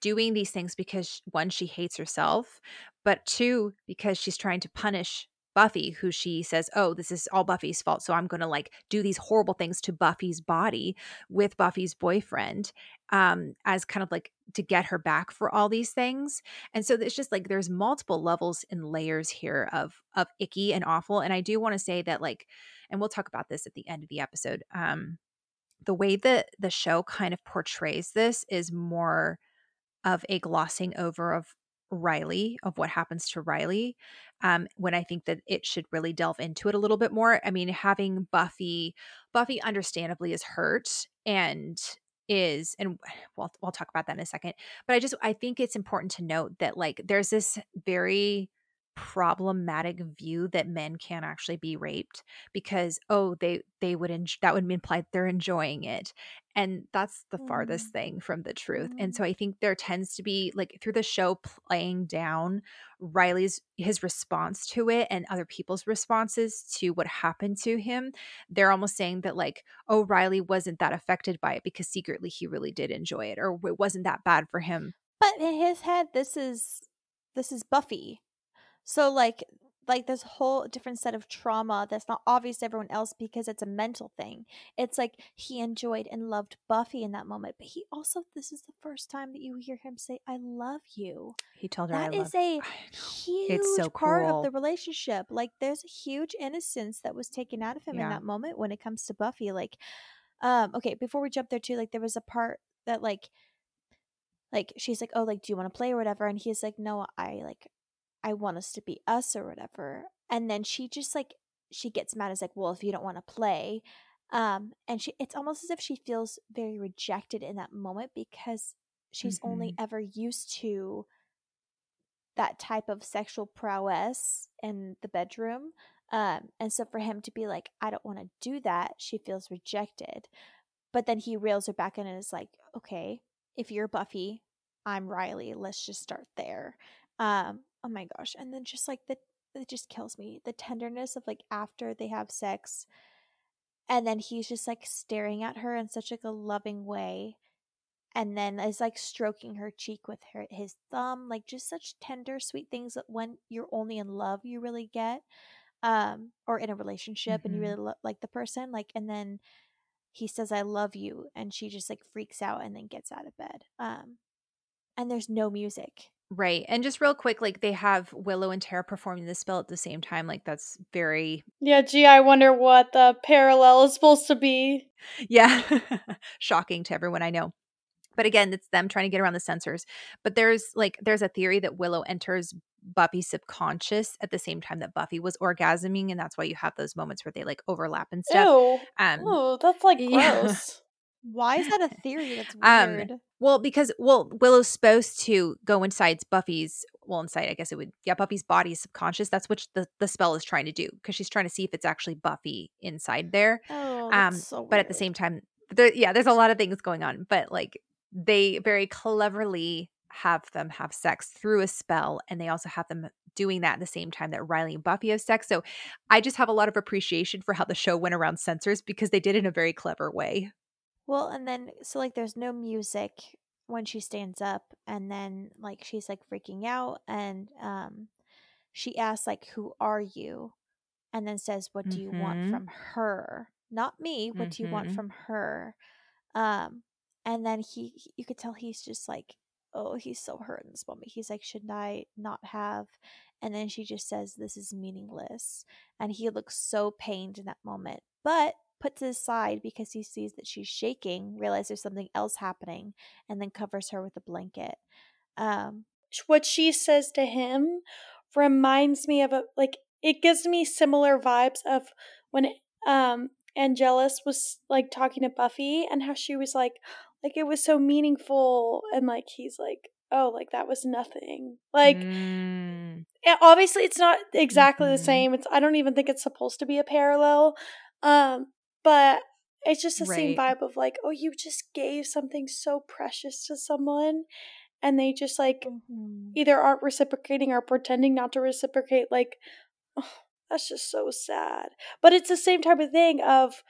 doing these things because one, she hates herself, but two, because she's trying to punish Buffy, who she says, Oh, this is all Buffy's fault. So I'm going to like do these horrible things to Buffy's body with Buffy's boyfriend um, as kind of like to get her back for all these things. And so it's just like there's multiple levels and layers here of of icky and awful. And I do want to say that like, and we'll talk about this at the end of the episode. Um, the way that the show kind of portrays this is more of a glossing over of Riley, of what happens to Riley, um, when I think that it should really delve into it a little bit more. I mean, having Buffy, Buffy understandably is hurt and is and we'll, we'll talk about that in a second but i just i think it's important to note that like there's this very problematic view that men can't actually be raped because oh they they would en- that would imply they're enjoying it and that's the farthest mm. thing from the truth mm. and so i think there tends to be like through the show playing down riley's his response to it and other people's responses to what happened to him they're almost saying that like oh riley wasn't that affected by it because secretly he really did enjoy it or it wasn't that bad for him but in his head this is this is buffy so like like this whole different set of trauma that's not obvious to everyone else because it's a mental thing. It's like he enjoyed and loved Buffy in that moment, but he also this is the first time that you hear him say "I love you." He told her that is a huge so part of the relationship. Like there's a huge innocence that was taken out of him yeah. in that moment when it comes to Buffy. Like, um, okay, before we jump there too, like there was a part that like like she's like oh like do you want to play or whatever and he's like no i like I want us to be us or whatever. And then she just like she gets mad as like, well, if you don't want to play, um, and she it's almost as if she feels very rejected in that moment because she's mm-hmm. only ever used to that type of sexual prowess in the bedroom. Um, and so for him to be like, I don't want to do that, she feels rejected. But then he reels her back in and is like, okay, if you're Buffy, I'm Riley. Let's just start there. Um, oh my gosh and then just like the it just kills me the tenderness of like after they have sex and then he's just like staring at her in such like a loving way and then is like stroking her cheek with her his thumb like just such tender sweet things that when you're only in love you really get um or in a relationship mm-hmm. and you mm-hmm. really lo- like the person like and then he says I love you and she just like freaks out and then gets out of bed. Um and there's no music. Right. And just real quick, like they have Willow and Tara performing the spell at the same time. Like that's very Yeah, gee, I wonder what the parallel is supposed to be. Yeah. Shocking to everyone I know. But again, it's them trying to get around the censors. But there's like there's a theory that Willow enters Buffy's subconscious at the same time that Buffy was orgasming, and that's why you have those moments where they like overlap and stuff. Ew. Um, oh, that's like gross. yeah. Why is that a theory? That's Um, weird. Well, because well, Willow's supposed to go inside Buffy's well, inside I guess it would yeah, Buffy's body is subconscious. That's what the, the spell is trying to do because she's trying to see if it's actually Buffy inside there. oh, Um, so but at the same time, there, yeah, there's a lot of things going on. But like they very cleverly have them have sex through a spell, and they also have them doing that at the same time that Riley and Buffy have sex. So I just have a lot of appreciation for how the show went around censors because they did it in a very clever way. Well, and then so like there's no music when she stands up and then like she's like freaking out and um she asks like who are you? And then says what do you want Mhm. from her? Not me, what do you want Mhm. from her? Um and then he he- you could tell he's just like oh, he's so hurt in this moment. He's like shouldn't I not have? And then she just says this is meaningless and he looks so pained in that moment. But puts it aside because he sees that she's shaking, realizes there's something else happening, and then covers her with a blanket. Um, What she says to him reminds me of a like it gives me similar vibes of when um Angelus was like talking to Buffy and how she was like like it was so meaningful and like he's like oh like that was nothing like Mm. Obviously it's not exactly the Mhm. same. It's I don't even think it's supposed to be a parallel. Um, but it's just the same vibe of like, oh, you just gave something so precious to someone and they just like either aren't reciprocating or pretending not to reciprocate like that's just so sad. But it's the same type of thing of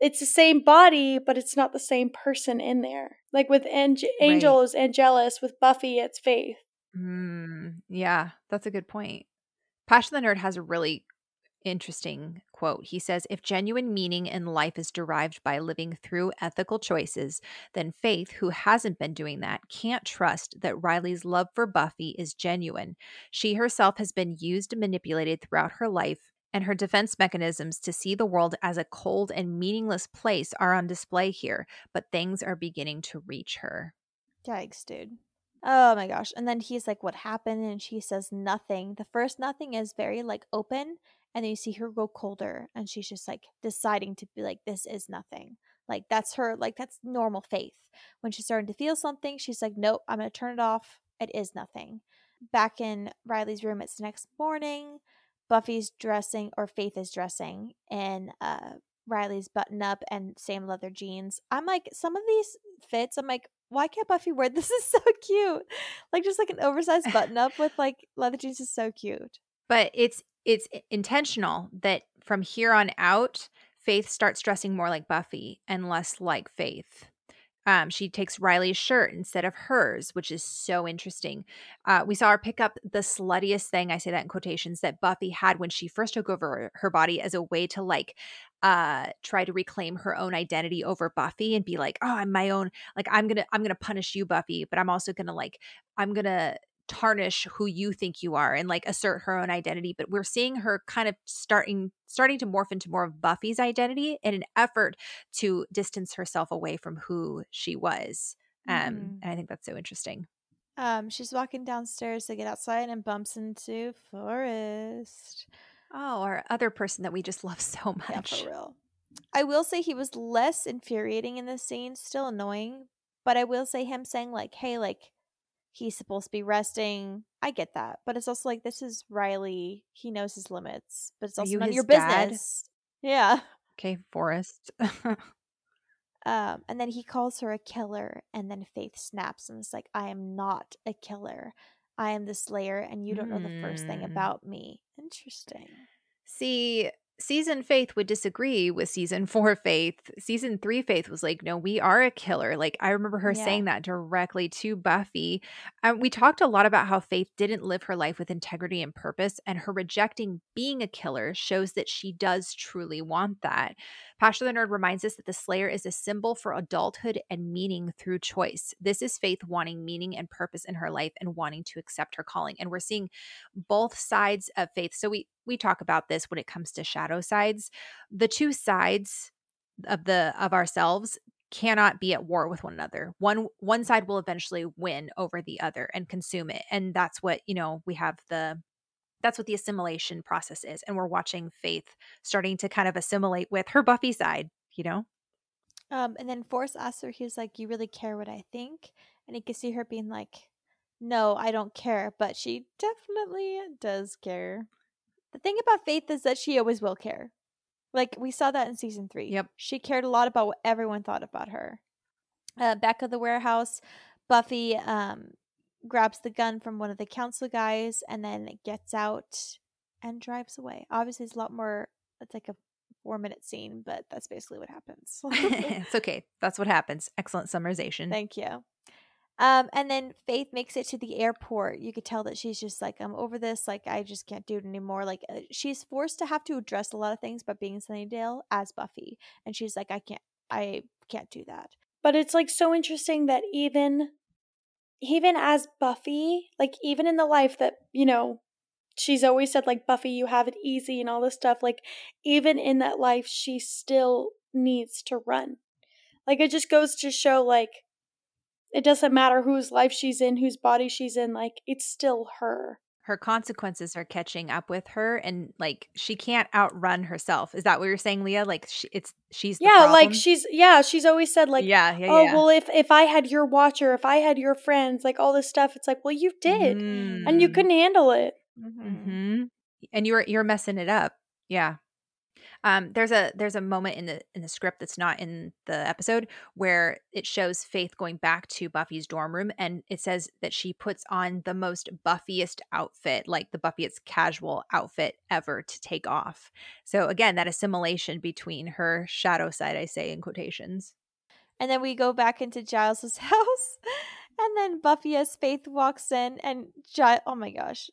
it's the same body, but it's not the same person in there. Like with Ang- Angel is Angelus, with Buffy it's Faith. Mm, yeah, that's a good point. Passion the Nerd has a really interesting quote. He says, If genuine meaning in life is derived by living through ethical choices, then Faith, who hasn't been doing that, can't trust that Riley's love for Buffy is genuine. She herself has been used and manipulated throughout her life, and her defense mechanisms to see the world as a cold and meaningless place are on display here, but things are beginning to reach her. Yikes, dude. Oh my gosh. And then he's like, What happened? And she says nothing. The first nothing is very like open, and then you see her go colder, and she's just like deciding to be like, This is nothing. Like, that's her, like, that's normal faith. When she's starting to feel something, she's like, Nope, I'm to turn it off. It is nothing. Back in Riley's room, it's the next morning. Buffy's dressing, or Faith is dressing in uh, Riley's button up and same leather jeans. I'm like, some of these fits, I'm like, why can't Buffy wear this? Is so cute. Like just like an oversized button up with like leather jeans is so cute. but it's it's intentional that from here on out faith starts dressing more like buffy and less like faith. Um, she takes riley's shirt instead of hers which is so interesting. Uh, we saw her pick up the sluttiest thing i say that in quotations that buffy had when she first took over her body as a way to like uh try to reclaim her own identity over buffy and be like oh i'm my own like i'm gonna i'm gonna punish you buffy but i'm also gonna like i'm gonna tarnish who you think you are and like assert her own identity but we're seeing her kind of starting starting to morph into more of buffy's identity in an effort to distance herself away from who she was um Mhm. and i think that's so interesting Um, she's walking downstairs to get outside and bumps into Forrest. oh our other person that we just love so much Yeah, for real. I will say he was less infuriating in this scene, still annoying, but I will say him saying like, "Hey, like he's supposed to be resting." I get that, but it's also like this is Riley. He knows his limits, but it's also you none of your dad? business. Yeah. okay forrest Um, and then he calls her a killer, and then Faith snaps and is like, I am not a killer. I am the slayer, and you don't know the first thing Mm. about me. Interesting. see season Faith would disagree with season four Faith. Season three Faith was like, no, we are a killer. Like, I remember her yeah. saying that directly to Buffy. Um, we talked a lot about how Faith didn't live her life with integrity and purpose, and her rejecting being a killer shows that she does truly want that. Passion the Nerd reminds us that the Slayer is a symbol for adulthood and meaning through choice. This is Faith wanting meaning and purpose in her life and wanting to accept her calling. And we're seeing both sides of Faith. So we we talk about this when it comes to shadow sides. The two sides of the of ourselves cannot be at war with one another. One one side will eventually win over the other and consume it. And that's what, you know, we have the that's what the assimilation process is. And we're watching Faith starting to kind of assimilate with her Buffy side, you know? Um, and then Forrest asks her, he's like, You really care what I think? And he can see her being like, No, I don't care. But she definitely does care. The thing about Faith is that she always will care. Like we saw that in season three. Yep. She cared a lot about what everyone thought about her. Uh, back of the warehouse, Buffy um, grabs the gun from one of the council guys and then gets out and drives away. Obviously, it's a lot more, it's like a four minute scene, but that's basically what happens. it's okay. That's what happens. Excellent summarization. Thank you. Um, and then Faith makes it to the airport. You could tell that she's just like, I'm over this. Like, I just can't do it anymore. Like, uh, she's forced to have to address a lot of things by being Sunnydale as Buffy. And she's like, I can't, I can't do that. But it's like so interesting that even even as Buffy, like even in the life that, you know, she's always said like Buffy, you have it easy and all this stuff, like even in that life she still needs to run. Like it just goes to show like it doesn't matter whose life she's in, whose body she's in, like it's still her her consequences are catching up with her and like she can't outrun herself is that what you're saying leah like she, it's she's yeah problem? like she's yeah she's always said like yeah, yeah oh yeah. well if if i had your watcher if i had your friends like all this stuff it's like well you did mm. and you mm-hmm. couldn't handle it mm-hmm. Mm-hmm. and you're you're messing it up yeah um, there's a there's a moment in the in the script that's not in the episode where it shows Faith going back to Buffy's dorm room, and it says that she puts on the most Buffyest outfit, like the Buffyest casual outfit ever to take off. So again, that assimilation between her shadow side, I say in quotations. And then we go back into Giles's house, and then Buffy as Faith walks in, and Giles, oh my gosh,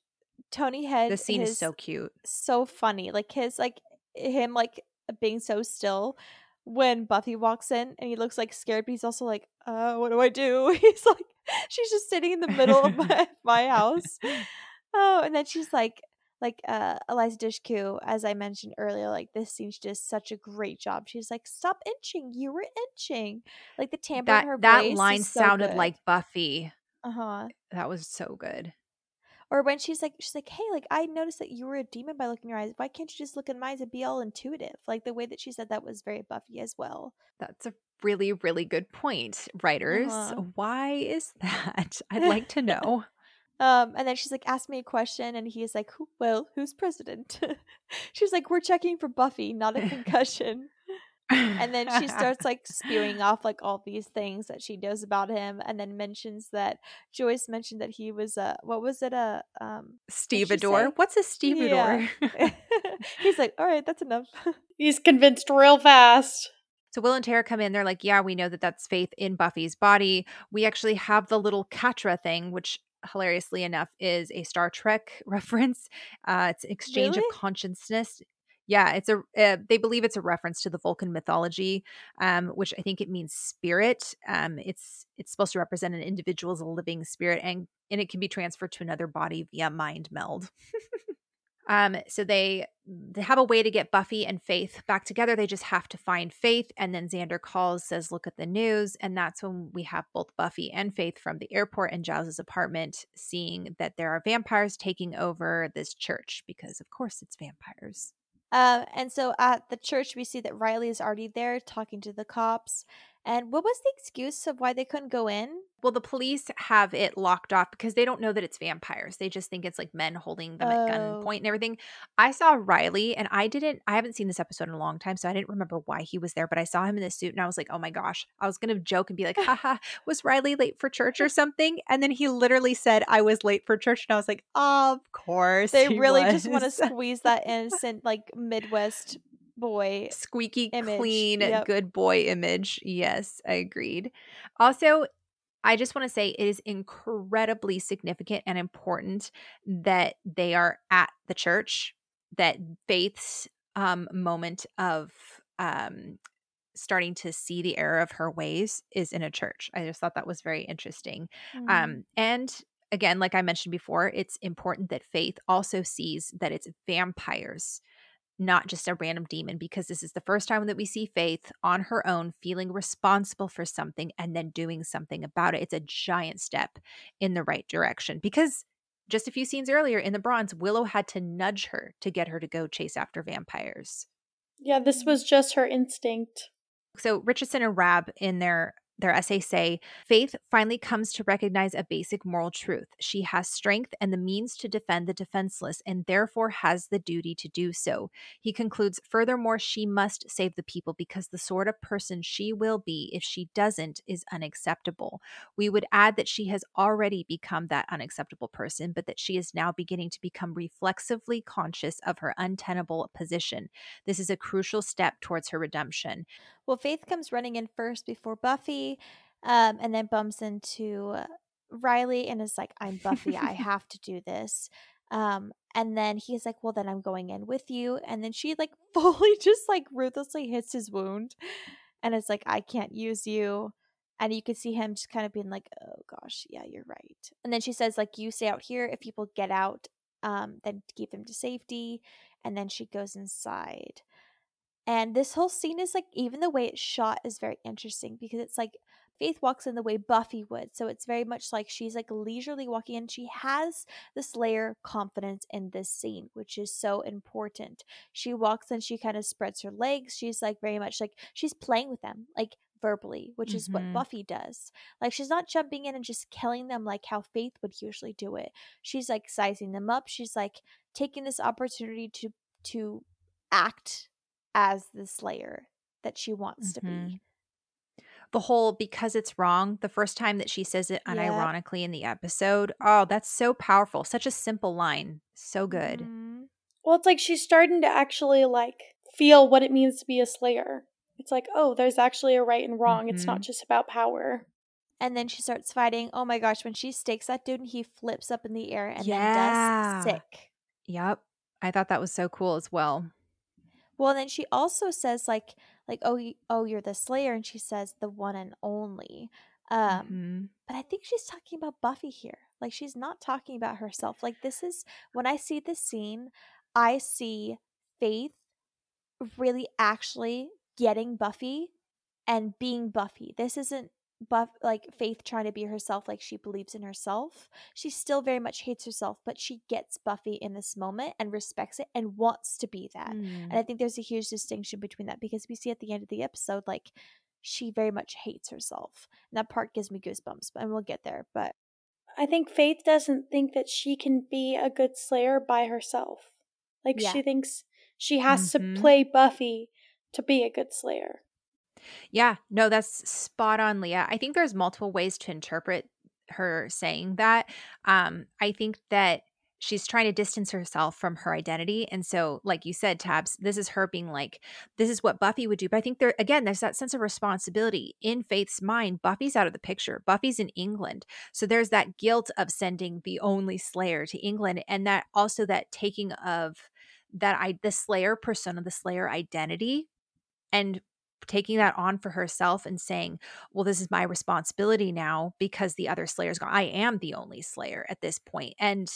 Tony Head. The scene is so cute, so funny. Like his like him like being so still when Buffy walks in and he looks like scared, but he's also like, uh, what do I do? He's like, she's just sitting in the middle of my, my house. Oh, and then she's like, like uh Eliza Dushku, as I mentioned earlier, like this scene she does such a great job. She's like, "Stop inching, you were inching." Like the tamper that, in her that line so sounded like Buffy. Uh huh. That was so good. Or when she's like, she's like, hey, like I noticed that you were a demon by looking in your eyes. Why can't you just look in my eyes and be all intuitive? Like the way that she said that was very Buffy as well. That's a really, really good point, writers. Uh-huh. Why is that? I'd like to know. um, and then she's like, ask me a question, and he's like, well, who's president? she's like, we're checking for Buffy, not a concussion and then she starts like spewing off like all these things that she knows about him and then mentions that joyce mentioned that he was a what was it a um stevedore what's a stevedore yeah. he's like all right that's enough he's convinced real fast so Will and Tara come in. They're like, "Yeah, we know that that's Faith in Buffy's body. We actually have the little Katra thing, which hilariously enough is a Star Trek reference. Uh, it's exchange really? of consciousness. Yeah, it's a. Uh, they believe it's a reference to the Vulcan mythology, um, which I think it means spirit. Um, it's it's supposed to represent an individual as a living spirit, and and it can be transferred to another body via mind meld. um, so they they have a way to get Buffy and Faith back together. They just have to find Faith, and then Xander calls, says, "Look at the news," and that's when we have both Buffy and Faith from the airport and Giles's apartment, seeing that there are vampires taking over this church because, of course, it's vampires. Uh, and so at the church, we see that Riley is already there talking to the cops. And what was the excuse of why they couldn't go in? Well, the police have it locked off because they don't know that it's vampires. They just think it's like men holding them at Oh. gunpoint and everything. I saw Riley and I didn't, I haven't seen this episode in a long time, so I didn't remember why he was there, but I saw him in this suit and I was like, oh my gosh. I was going to joke and be like, haha, was Riley late for church or something? And then he literally said, I was late for church. And I was like, of course. They he really just want to squeeze that innocent, like Midwest boy. squeaky image. clean Yep. good boy image yes i agreed also i just want to say it is incredibly significant and important that they are at the church that faith's um moment of um starting to see the error of her ways is in a church i just thought that was very interesting Mm. um, and again, like I mentioned before, it's important that Faith also sees that it's vampires, not just a random demon, because this is the first time that we see Faith on her own feeling responsible for something and then doing something about it. It's a giant step in the right direction because just a few scenes earlier in the bronze, Willow had to nudge her to get her to go chase after vampires. Yeah, this was just her instinct. So Richardson and Rabb in their their essay say Faith finally comes to recognize a basic moral truth. She has strength and the means to defend the defenseless and therefore has the duty to do so. He concludes, furthermore, she must save the people because the sort of person she will be if she doesn't is unacceptable. We would add that she has already become that unacceptable person, but that she is now beginning to become reflexively conscious of her untenable position. This is a crucial step towards her redemption. Well, Faith comes running in first before Buffy, um, and then bumps into Riley and is like, "I'm Buffy. I have to do this." Um, and then he's like, "Well, then I'm going in with you." And then she like fully just like ruthlessly hits his wound, and it's like, "I can't use you." And you can see him just kind of being like, "Oh gosh, yeah, you're right." And then she says, "Like you stay out here. If people get out, um, then keep them to safety." And then she goes inside. And this whole scene is like, even the way it's shot is very interesting because it's like Faith walks in the way Buffy would. So it's very much like she's like leisurely walking in. She has the Slayer confidence in this scene, which is so important. She walks and she kind of spreads her legs. She's like very much like she's playing with them, like verbally, which is what Mhm. Buffy does. Like she's not jumping in and just killing them like how Faith would usually do it. She's like sizing them up. She's like taking this opportunity to to act as the slayer that she wants to be. The whole because it's wrong, the first time that she says it unironically in the episode. Oh, that's so powerful. Such a simple line. So good. Mhm. Well, it's like she's starting to actually like feel what it means to be a slayer. It's like, oh, there's actually a right and wrong. It's not Mhm. just about power. And then she starts fighting. Oh my gosh, when she stakes that dude and he flips up in the air and Yeah. then does sick. Yep. I thought that was so cool as well. Well, then she also says like like oh oh you're the slayer and she says the one and only. Um Mhm. but I think she's talking about Buffy here. Like she's not talking about herself. Like this is when I see this scene, I see Faith really actually getting Buffy and being Buffy. This isn't Buff like Faith trying to be herself like she believes in herself. She still very much hates herself, but she gets Buffy in this moment and respects it and wants to be that. Mm. And I think there's a huge distinction between that because we see at the end of the episode like she very much hates herself. And that part gives me goosebumps, and we'll get there. But I think Faith doesn't think that she can be a good slayer by herself. Like Yeah. she thinks she has Mhm. to play Buffy to be a good slayer. Yeah, no, that's spot on, Leah. I think there's multiple ways to interpret her saying that. Um, I think that she's trying to distance herself from her identity. And so, like you said, Tabs, this is her being like, this is what Buffy would do. But I think there, again, there's that sense of responsibility in Faith's mind. Buffy's out of the picture, Buffy's in England. So there's that guilt of sending the only Slayer to England. And that also that taking of that I, the Slayer persona, the Slayer identity, and taking that on for herself and saying, well, this is my responsibility now because the other Slayer's gone. I am the only Slayer at this point. And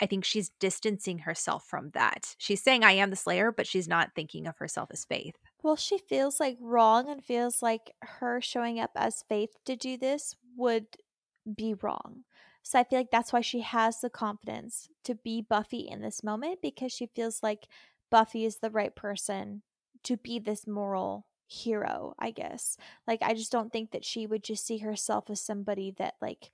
I think she's distancing herself from that. She's saying, I am the Slayer, but she's not thinking of herself as Faith. well, she feels like wrong and feels like her showing up as Faith to do this would be wrong. So I feel like that's why she has the confidence to be Buffy in this moment because she feels like Buffy is the right person to be this moral hero, I guess. Like I just don't think that she would just see herself as somebody that like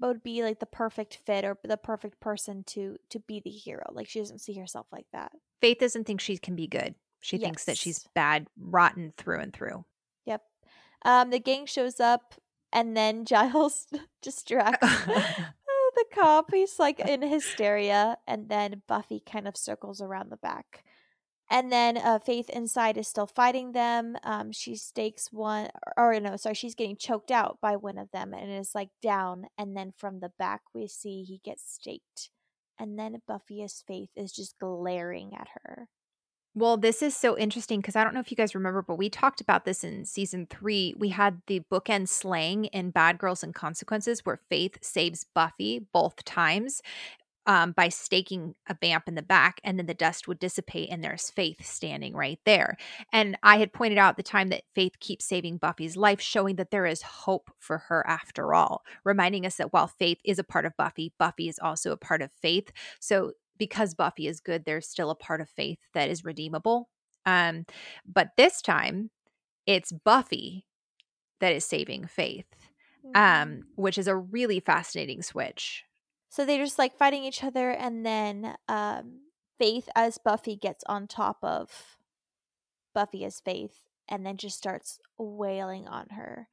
would be like the perfect fit or the perfect person to to be the hero. Like she doesn't see herself like that. Faith doesn't think she can be good. She yes. thinks that she's bad, rotten through and through. Yep. Um, the gang shows up, and then Giles distracts the cop. He's like in hysteria, and then Buffy kind of circles around the back. And then uh, Faith inside is still fighting them. Um, she stakes one, or, or no, sorry, she's getting choked out by one of them and is like down. And then from the back, we see he gets staked. And then Buffy as Faith is just glaring at her. Well, this is so interesting because I don't know if you guys remember, but we talked about this in season three. We had the bookend slang in Bad Girls and Consequences where Faith saves Buffy both times um, by staking a vamp in the back, and then the dust would dissipate, and there's Faith standing right there. And I had pointed out the time that Faith keeps saving Buffy's life, showing that there is hope for her after all, reminding us that while Faith is a part of Buffy, Buffy is also a part of Faith. So because Buffy is good, there's still a part of Faith that is redeemable. Um, but this time, it's Buffy that is saving Faith, um, mm-hmm. which is a really fascinating switch. So they're just like fighting each other, and then um, Faith as Buffy gets on top of Buffy as Faith, and then just starts wailing on her.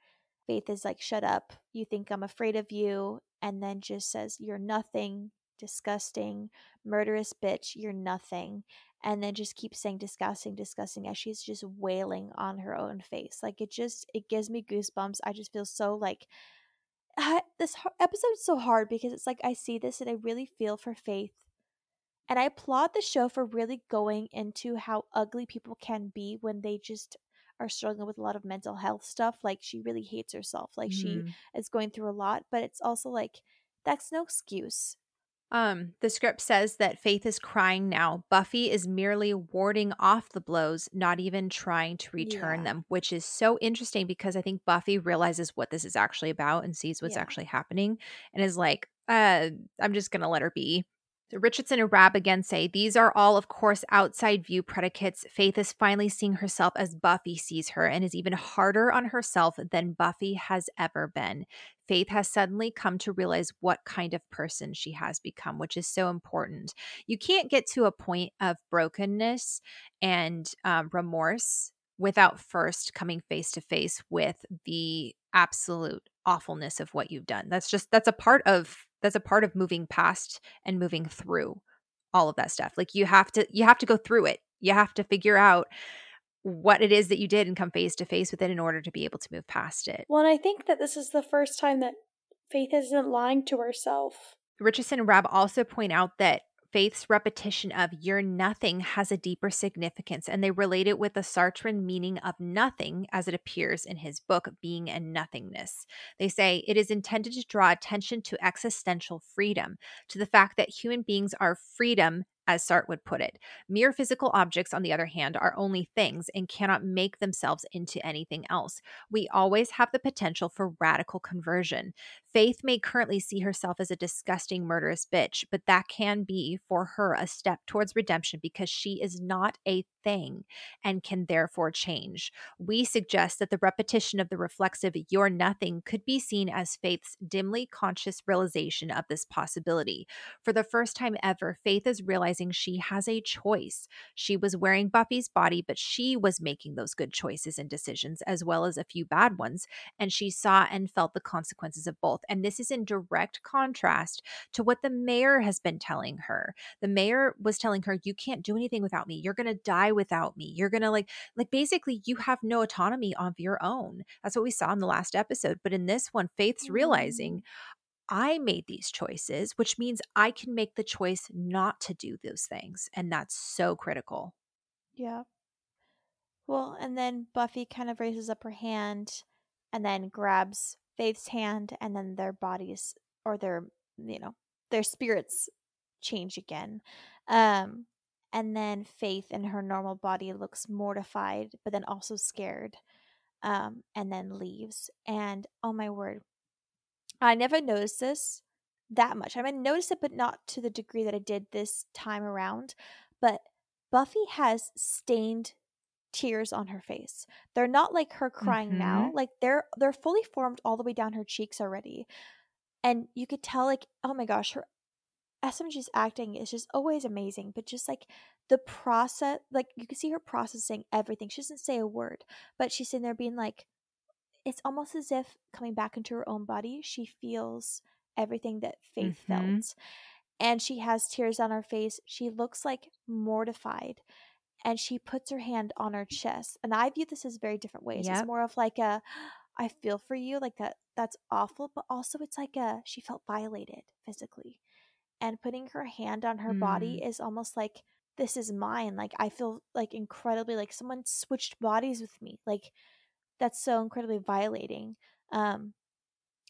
Faith is like, "Shut up! You think I'm afraid of you?" And then just says, "You're nothing, disgusting, murderous bitch. You're nothing." And then just keeps saying disgusting, disgusting as she's just wailing on her own face. Like it just it gives me goosebumps. I just feel so like uh, this episode is so hard because it's like I see this and I really feel for Faith. And I applaud the show for really going into how ugly people can be when they just are struggling with a lot of mental health stuff. Like she really hates herself. Like mm. she mm-hmm. is going through a lot, but it's also like that's no excuse. Um, the script says that Faith is crying now. Buffy is merely warding off the blows, not even trying to return yeah. them, which is so interesting because I think Buffy realizes what this is actually about and sees what's yeah. actually happening and is like, uh, I'm just gonna let her be. Richardson and Rabb again say these are all, of course, outside view predicates. Faith is finally seeing herself as Buffy sees her and is even harder on herself than Buffy has ever been. Faith has suddenly come to realize what kind of person she has become, which is so important. You can't get to a point of brokenness and um, remorse without first coming face to face with the absolute awfulness of what you've done. That's just, that's a part of that's a part of moving past and moving through all of that stuff. Like you have to you have to go through it. You have to figure out what it is that you did and come face to face with it in order to be able to move past it. Well and i think that this is the first time that faith isn't lying to herself. Richardson and rabb also point out that Faith's repetition of you're nothing has a deeper significance, and they relate it with the Sartrean meaning of nothing as it appears in his book, Being and Nothingness. They say it is intended to draw attention to existential freedom, to the fact that human beings are freedom as Sartre would put it. Mere physical objects, on the other hand, are only things and cannot make themselves into anything else. We always have the potential for radical conversion. Faith may currently see herself as a disgusting, murderous bitch, but that can be for her a step towards redemption because she is not a thing and can therefore change. We suggest that the repetition of the reflexive you're nothing could be seen as Faith's dimly conscious realization of this possibility. For the first time ever, Faith is realizing she has a choice. She was wearing Buffy's body, but she was making those good choices and decisions, as well as a few bad ones. And she saw and felt the consequences of both. And this is in direct contrast to what the mayor has been telling her. The mayor was telling her, You can't do anything without me. You're going to die without me. You're going to, like, like basically, you have no autonomy of your own. That's what we saw in the last episode. But in this one, Faith's mm. realizing, I made these choices, which means I can make the choice not to do those things. And that's so critical. Yeah. Well, and then Buffy kind of raises up her hand and then grabs Faith's hand, and then their bodies or their, you know, their spirits change again. Um, and then Faith in her normal body looks mortified, but then also scared, um, and then leaves. And oh my word, I never noticed this that much. I mean, noticed it, but not to the degree that I did this time around. But Buffy has stained tears on her face. They're not like her crying mm-hmm. now. Like they're they're fully formed all the way down her cheeks already. And you could tell like oh my gosh, her SMG's acting is just always amazing, but just like the process like you can see her processing everything. She doesn't say a word, but she's sitting there being like it's almost as if coming back into her own body, she feels everything that Faith mm-hmm. felt. And she has tears on her face. She looks like mortified and she puts her hand on her chest. And I view this as very different ways. Yep. It's more of like a I feel for you, like that that's awful, but also it's like a she felt violated physically. And putting her hand on her mm. body is almost like this is mine. Like I feel like incredibly like someone switched bodies with me. Like that's so incredibly violating. Um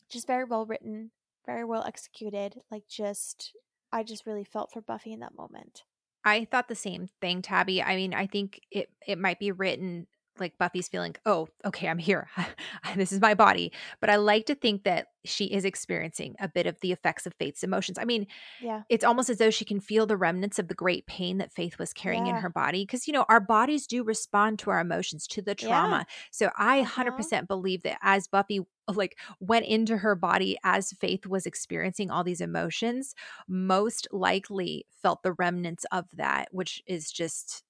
just very well written, very well executed. Like just I just really felt for Buffy in that moment. I thought the same thing, Tabby. I mean, I think it it might be written like Buffy's feeling, oh, okay, I'm here. this is my body. But I like to think that she is experiencing a bit of the effects of Faith's emotions. I mean, yeah, it's almost as though she can feel the remnants of the great pain that Faith was carrying yeah. in her body. Because, you know, our bodies do respond to our emotions, to the trauma. Yeah. So I uh-huh. 100% believe that as Buffy like went into her body as Faith was experiencing all these emotions, most likely felt the remnants of that, which is just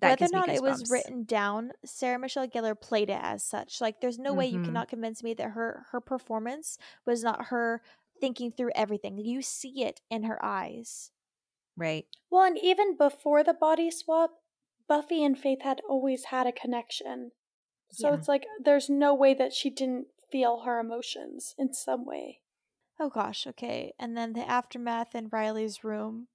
that whether or not it was written down sarah michelle gellar played it as such like there's no mm-hmm. way you mm-hmm. cannot convince me that her her performance was not her thinking through everything. You see it in her eyes. Right. Well and even before the body swap buffy and faith had always had a connection. So yeah. it's like there's no way that she didn't feel her emotions in some way. Oh gosh okay. And then the aftermath in riley's room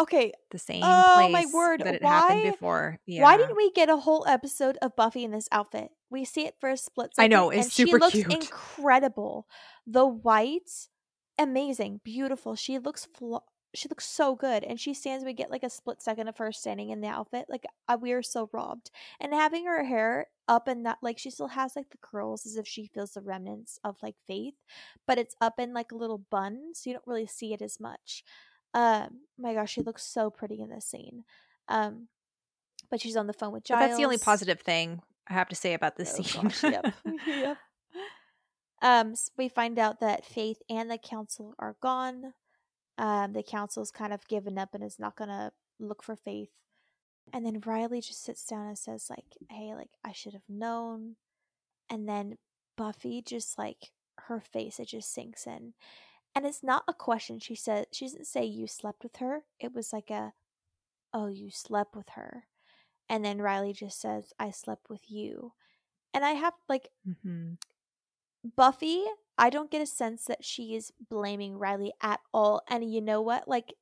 Okay. The same oh, my word. that it why, happened before. Yeah. Why didn't we get a whole episode of Buffy in this outfit? We see it for a split second. I know, it's and super she looks cute. incredible. The white, amazing, beautiful. She looks fl- she looks so good and she stands we get like a split second of her standing in the outfit like uh, we are so robbed and having her hair up and that like she still has like the curls as if she feels the remnants of like faith but it's up in like a little bun so you don't really see it as much um, my gosh, she looks so pretty in this scene. Um, but she's on the phone with Giles. But that's the only positive thing I have to say about this oh, scene. Gosh, yep. yep. Um, so we find out that Faith and the council are gone. Um, the council's kind of given up and is not gonna look for Faith. And then Riley just sits down and says, like, hey, like, I should have known. And then Buffy just like her face, it just sinks in. And it's not a question. She said she doesn't say you slept with her. It was like a oh, you slept with her. And then Riley just says, I slept with you. And I have like mm-hmm. Buffy, I don't get a sense that she is blaming Riley at all. And you know what? Like,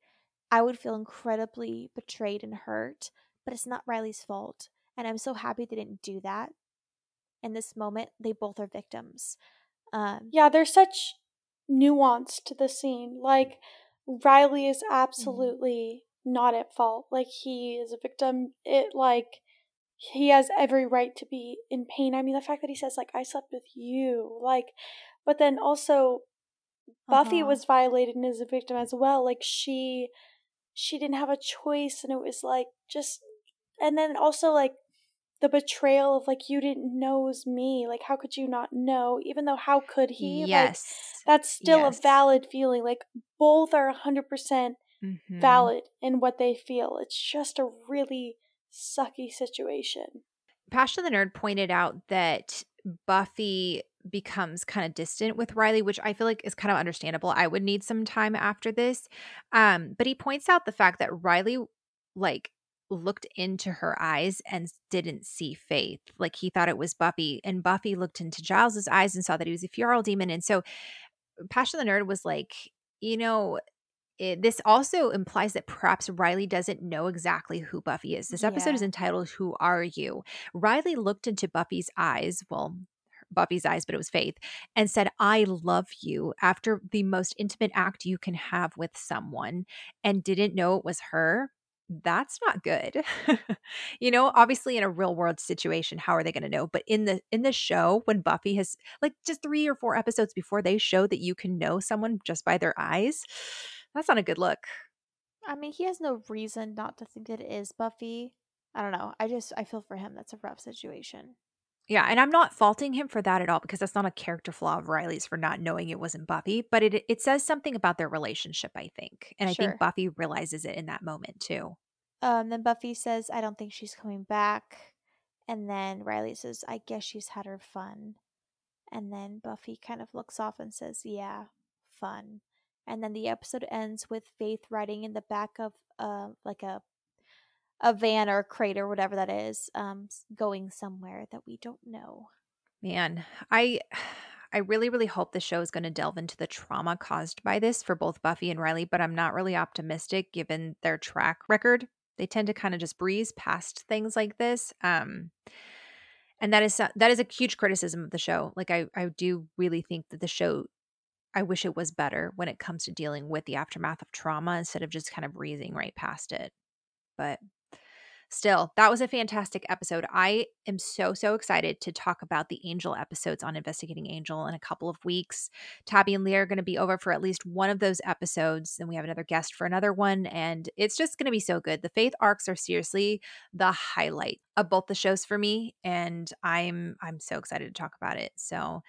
I would feel incredibly betrayed and hurt, but it's not Riley's fault. And I'm so happy they didn't do that. In this moment, they both are victims. Um, yeah, there's such nuance to the scene. Like Riley is mm-hmm. absolutely mm-hmm. not at fault. Like he is a victim. It like he has every right to be in pain. I mean the fact that he says like I slept with you, like but then also Buffy uh-huh. was violated and is a victim as well. Like she she didn't have a choice and it was like just and then also like the betrayal of like you didn't know it me like how could you not know? Even though how could he? Yes. like, that's still yes. a valid feeling like both are 100% mm hmm valid in what they feel. It's just a really sucky situation. Pastor the nerd pointed out that buffy becomes kind of distant with riley which i feel like is kind of understandable. I would need some time after this. Um but he points out the fact that riley like looked into her eyes and didn't see Faith. Like he thought it was Buffy. And Buffy looked into Giles's eyes and saw that he was a feral demon. And so Passion the Nerd was like, you know, it, this also implies that perhaps Riley doesn't know exactly who Buffy is. This episode yeah. is entitled Who Are You? Riley looked into Buffy's eyes, well, Buffy's eyes, but it was Faith, and said, I love you after the most intimate act you can have with someone, and didn't know it was her that's not good you know obviously in a real world situation how are they going to know but in the in the show when buffy has like just three or four episodes before they show that you can know someone just by their eyes that's not a good look i mean he has no reason not to think that it is buffy I don't know. I just I feel for him. That's a rough situation. Yeah, and I'm not faulting him for that at all because that's not a character flaw of Riley's for not knowing it wasn't Buffy, but it it says something about their relationship, I think. And sure. I think Buffy realizes it in that moment too. Um then Buffy says, "I don't think she's coming back." And then Riley says, "I guess she's had her fun." And then Buffy kind of looks off and says, "Yeah, fun." And then the episode ends with Faith riding in the back of uh like a a van or a crate or whatever that is um going somewhere that we don't know. Man i i really really hope the show is going to delve into the trauma caused by this for both buffy and riley but i'm not really optimistic given their track record. They tend to kind of just breeze past things like this um and that is that is a huge criticism of the show. Like i i do really think that the show I wish it was better when it comes to dealing with the aftermath of trauma instead of just kind of breezing right past it. But Still, that was a fantastic episode. I am so, so excited to talk about the Angel episodes on Investigating Angel in a couple of weeks. Tabby and Leah are going to be over for at least one of those episodes, and we have another guest for another one. And it's just going to be so good. The faith arcs are seriously the highlight of both the shows for me, and I'm I'm so excited to talk about it. So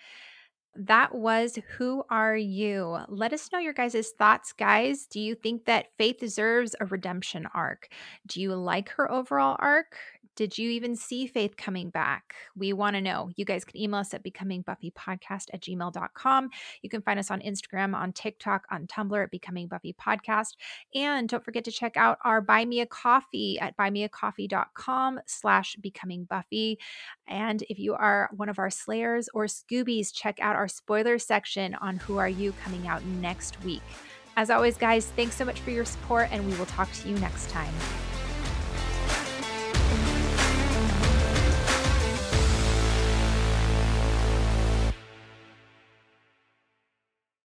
that was Who Are You? Let us know your guys' thoughts, guys. Do you think that Faith deserves a redemption arc? Do you like her overall arc? Did you even see Faith coming back? We want to know. You guys can email us at becomingbuffypodcast at gmail.com. You can find us on Instagram, on TikTok, on Tumblr at Becoming Buffy Podcast. And don't forget to check out our Buy Me a Coffee at buymeacoffee.com slash becoming Buffy. And if you are one of our Slayers or Scoobies, check out our spoiler section on Who Are You coming out next week. As always, guys, thanks so much for your support, and we will talk to you next time.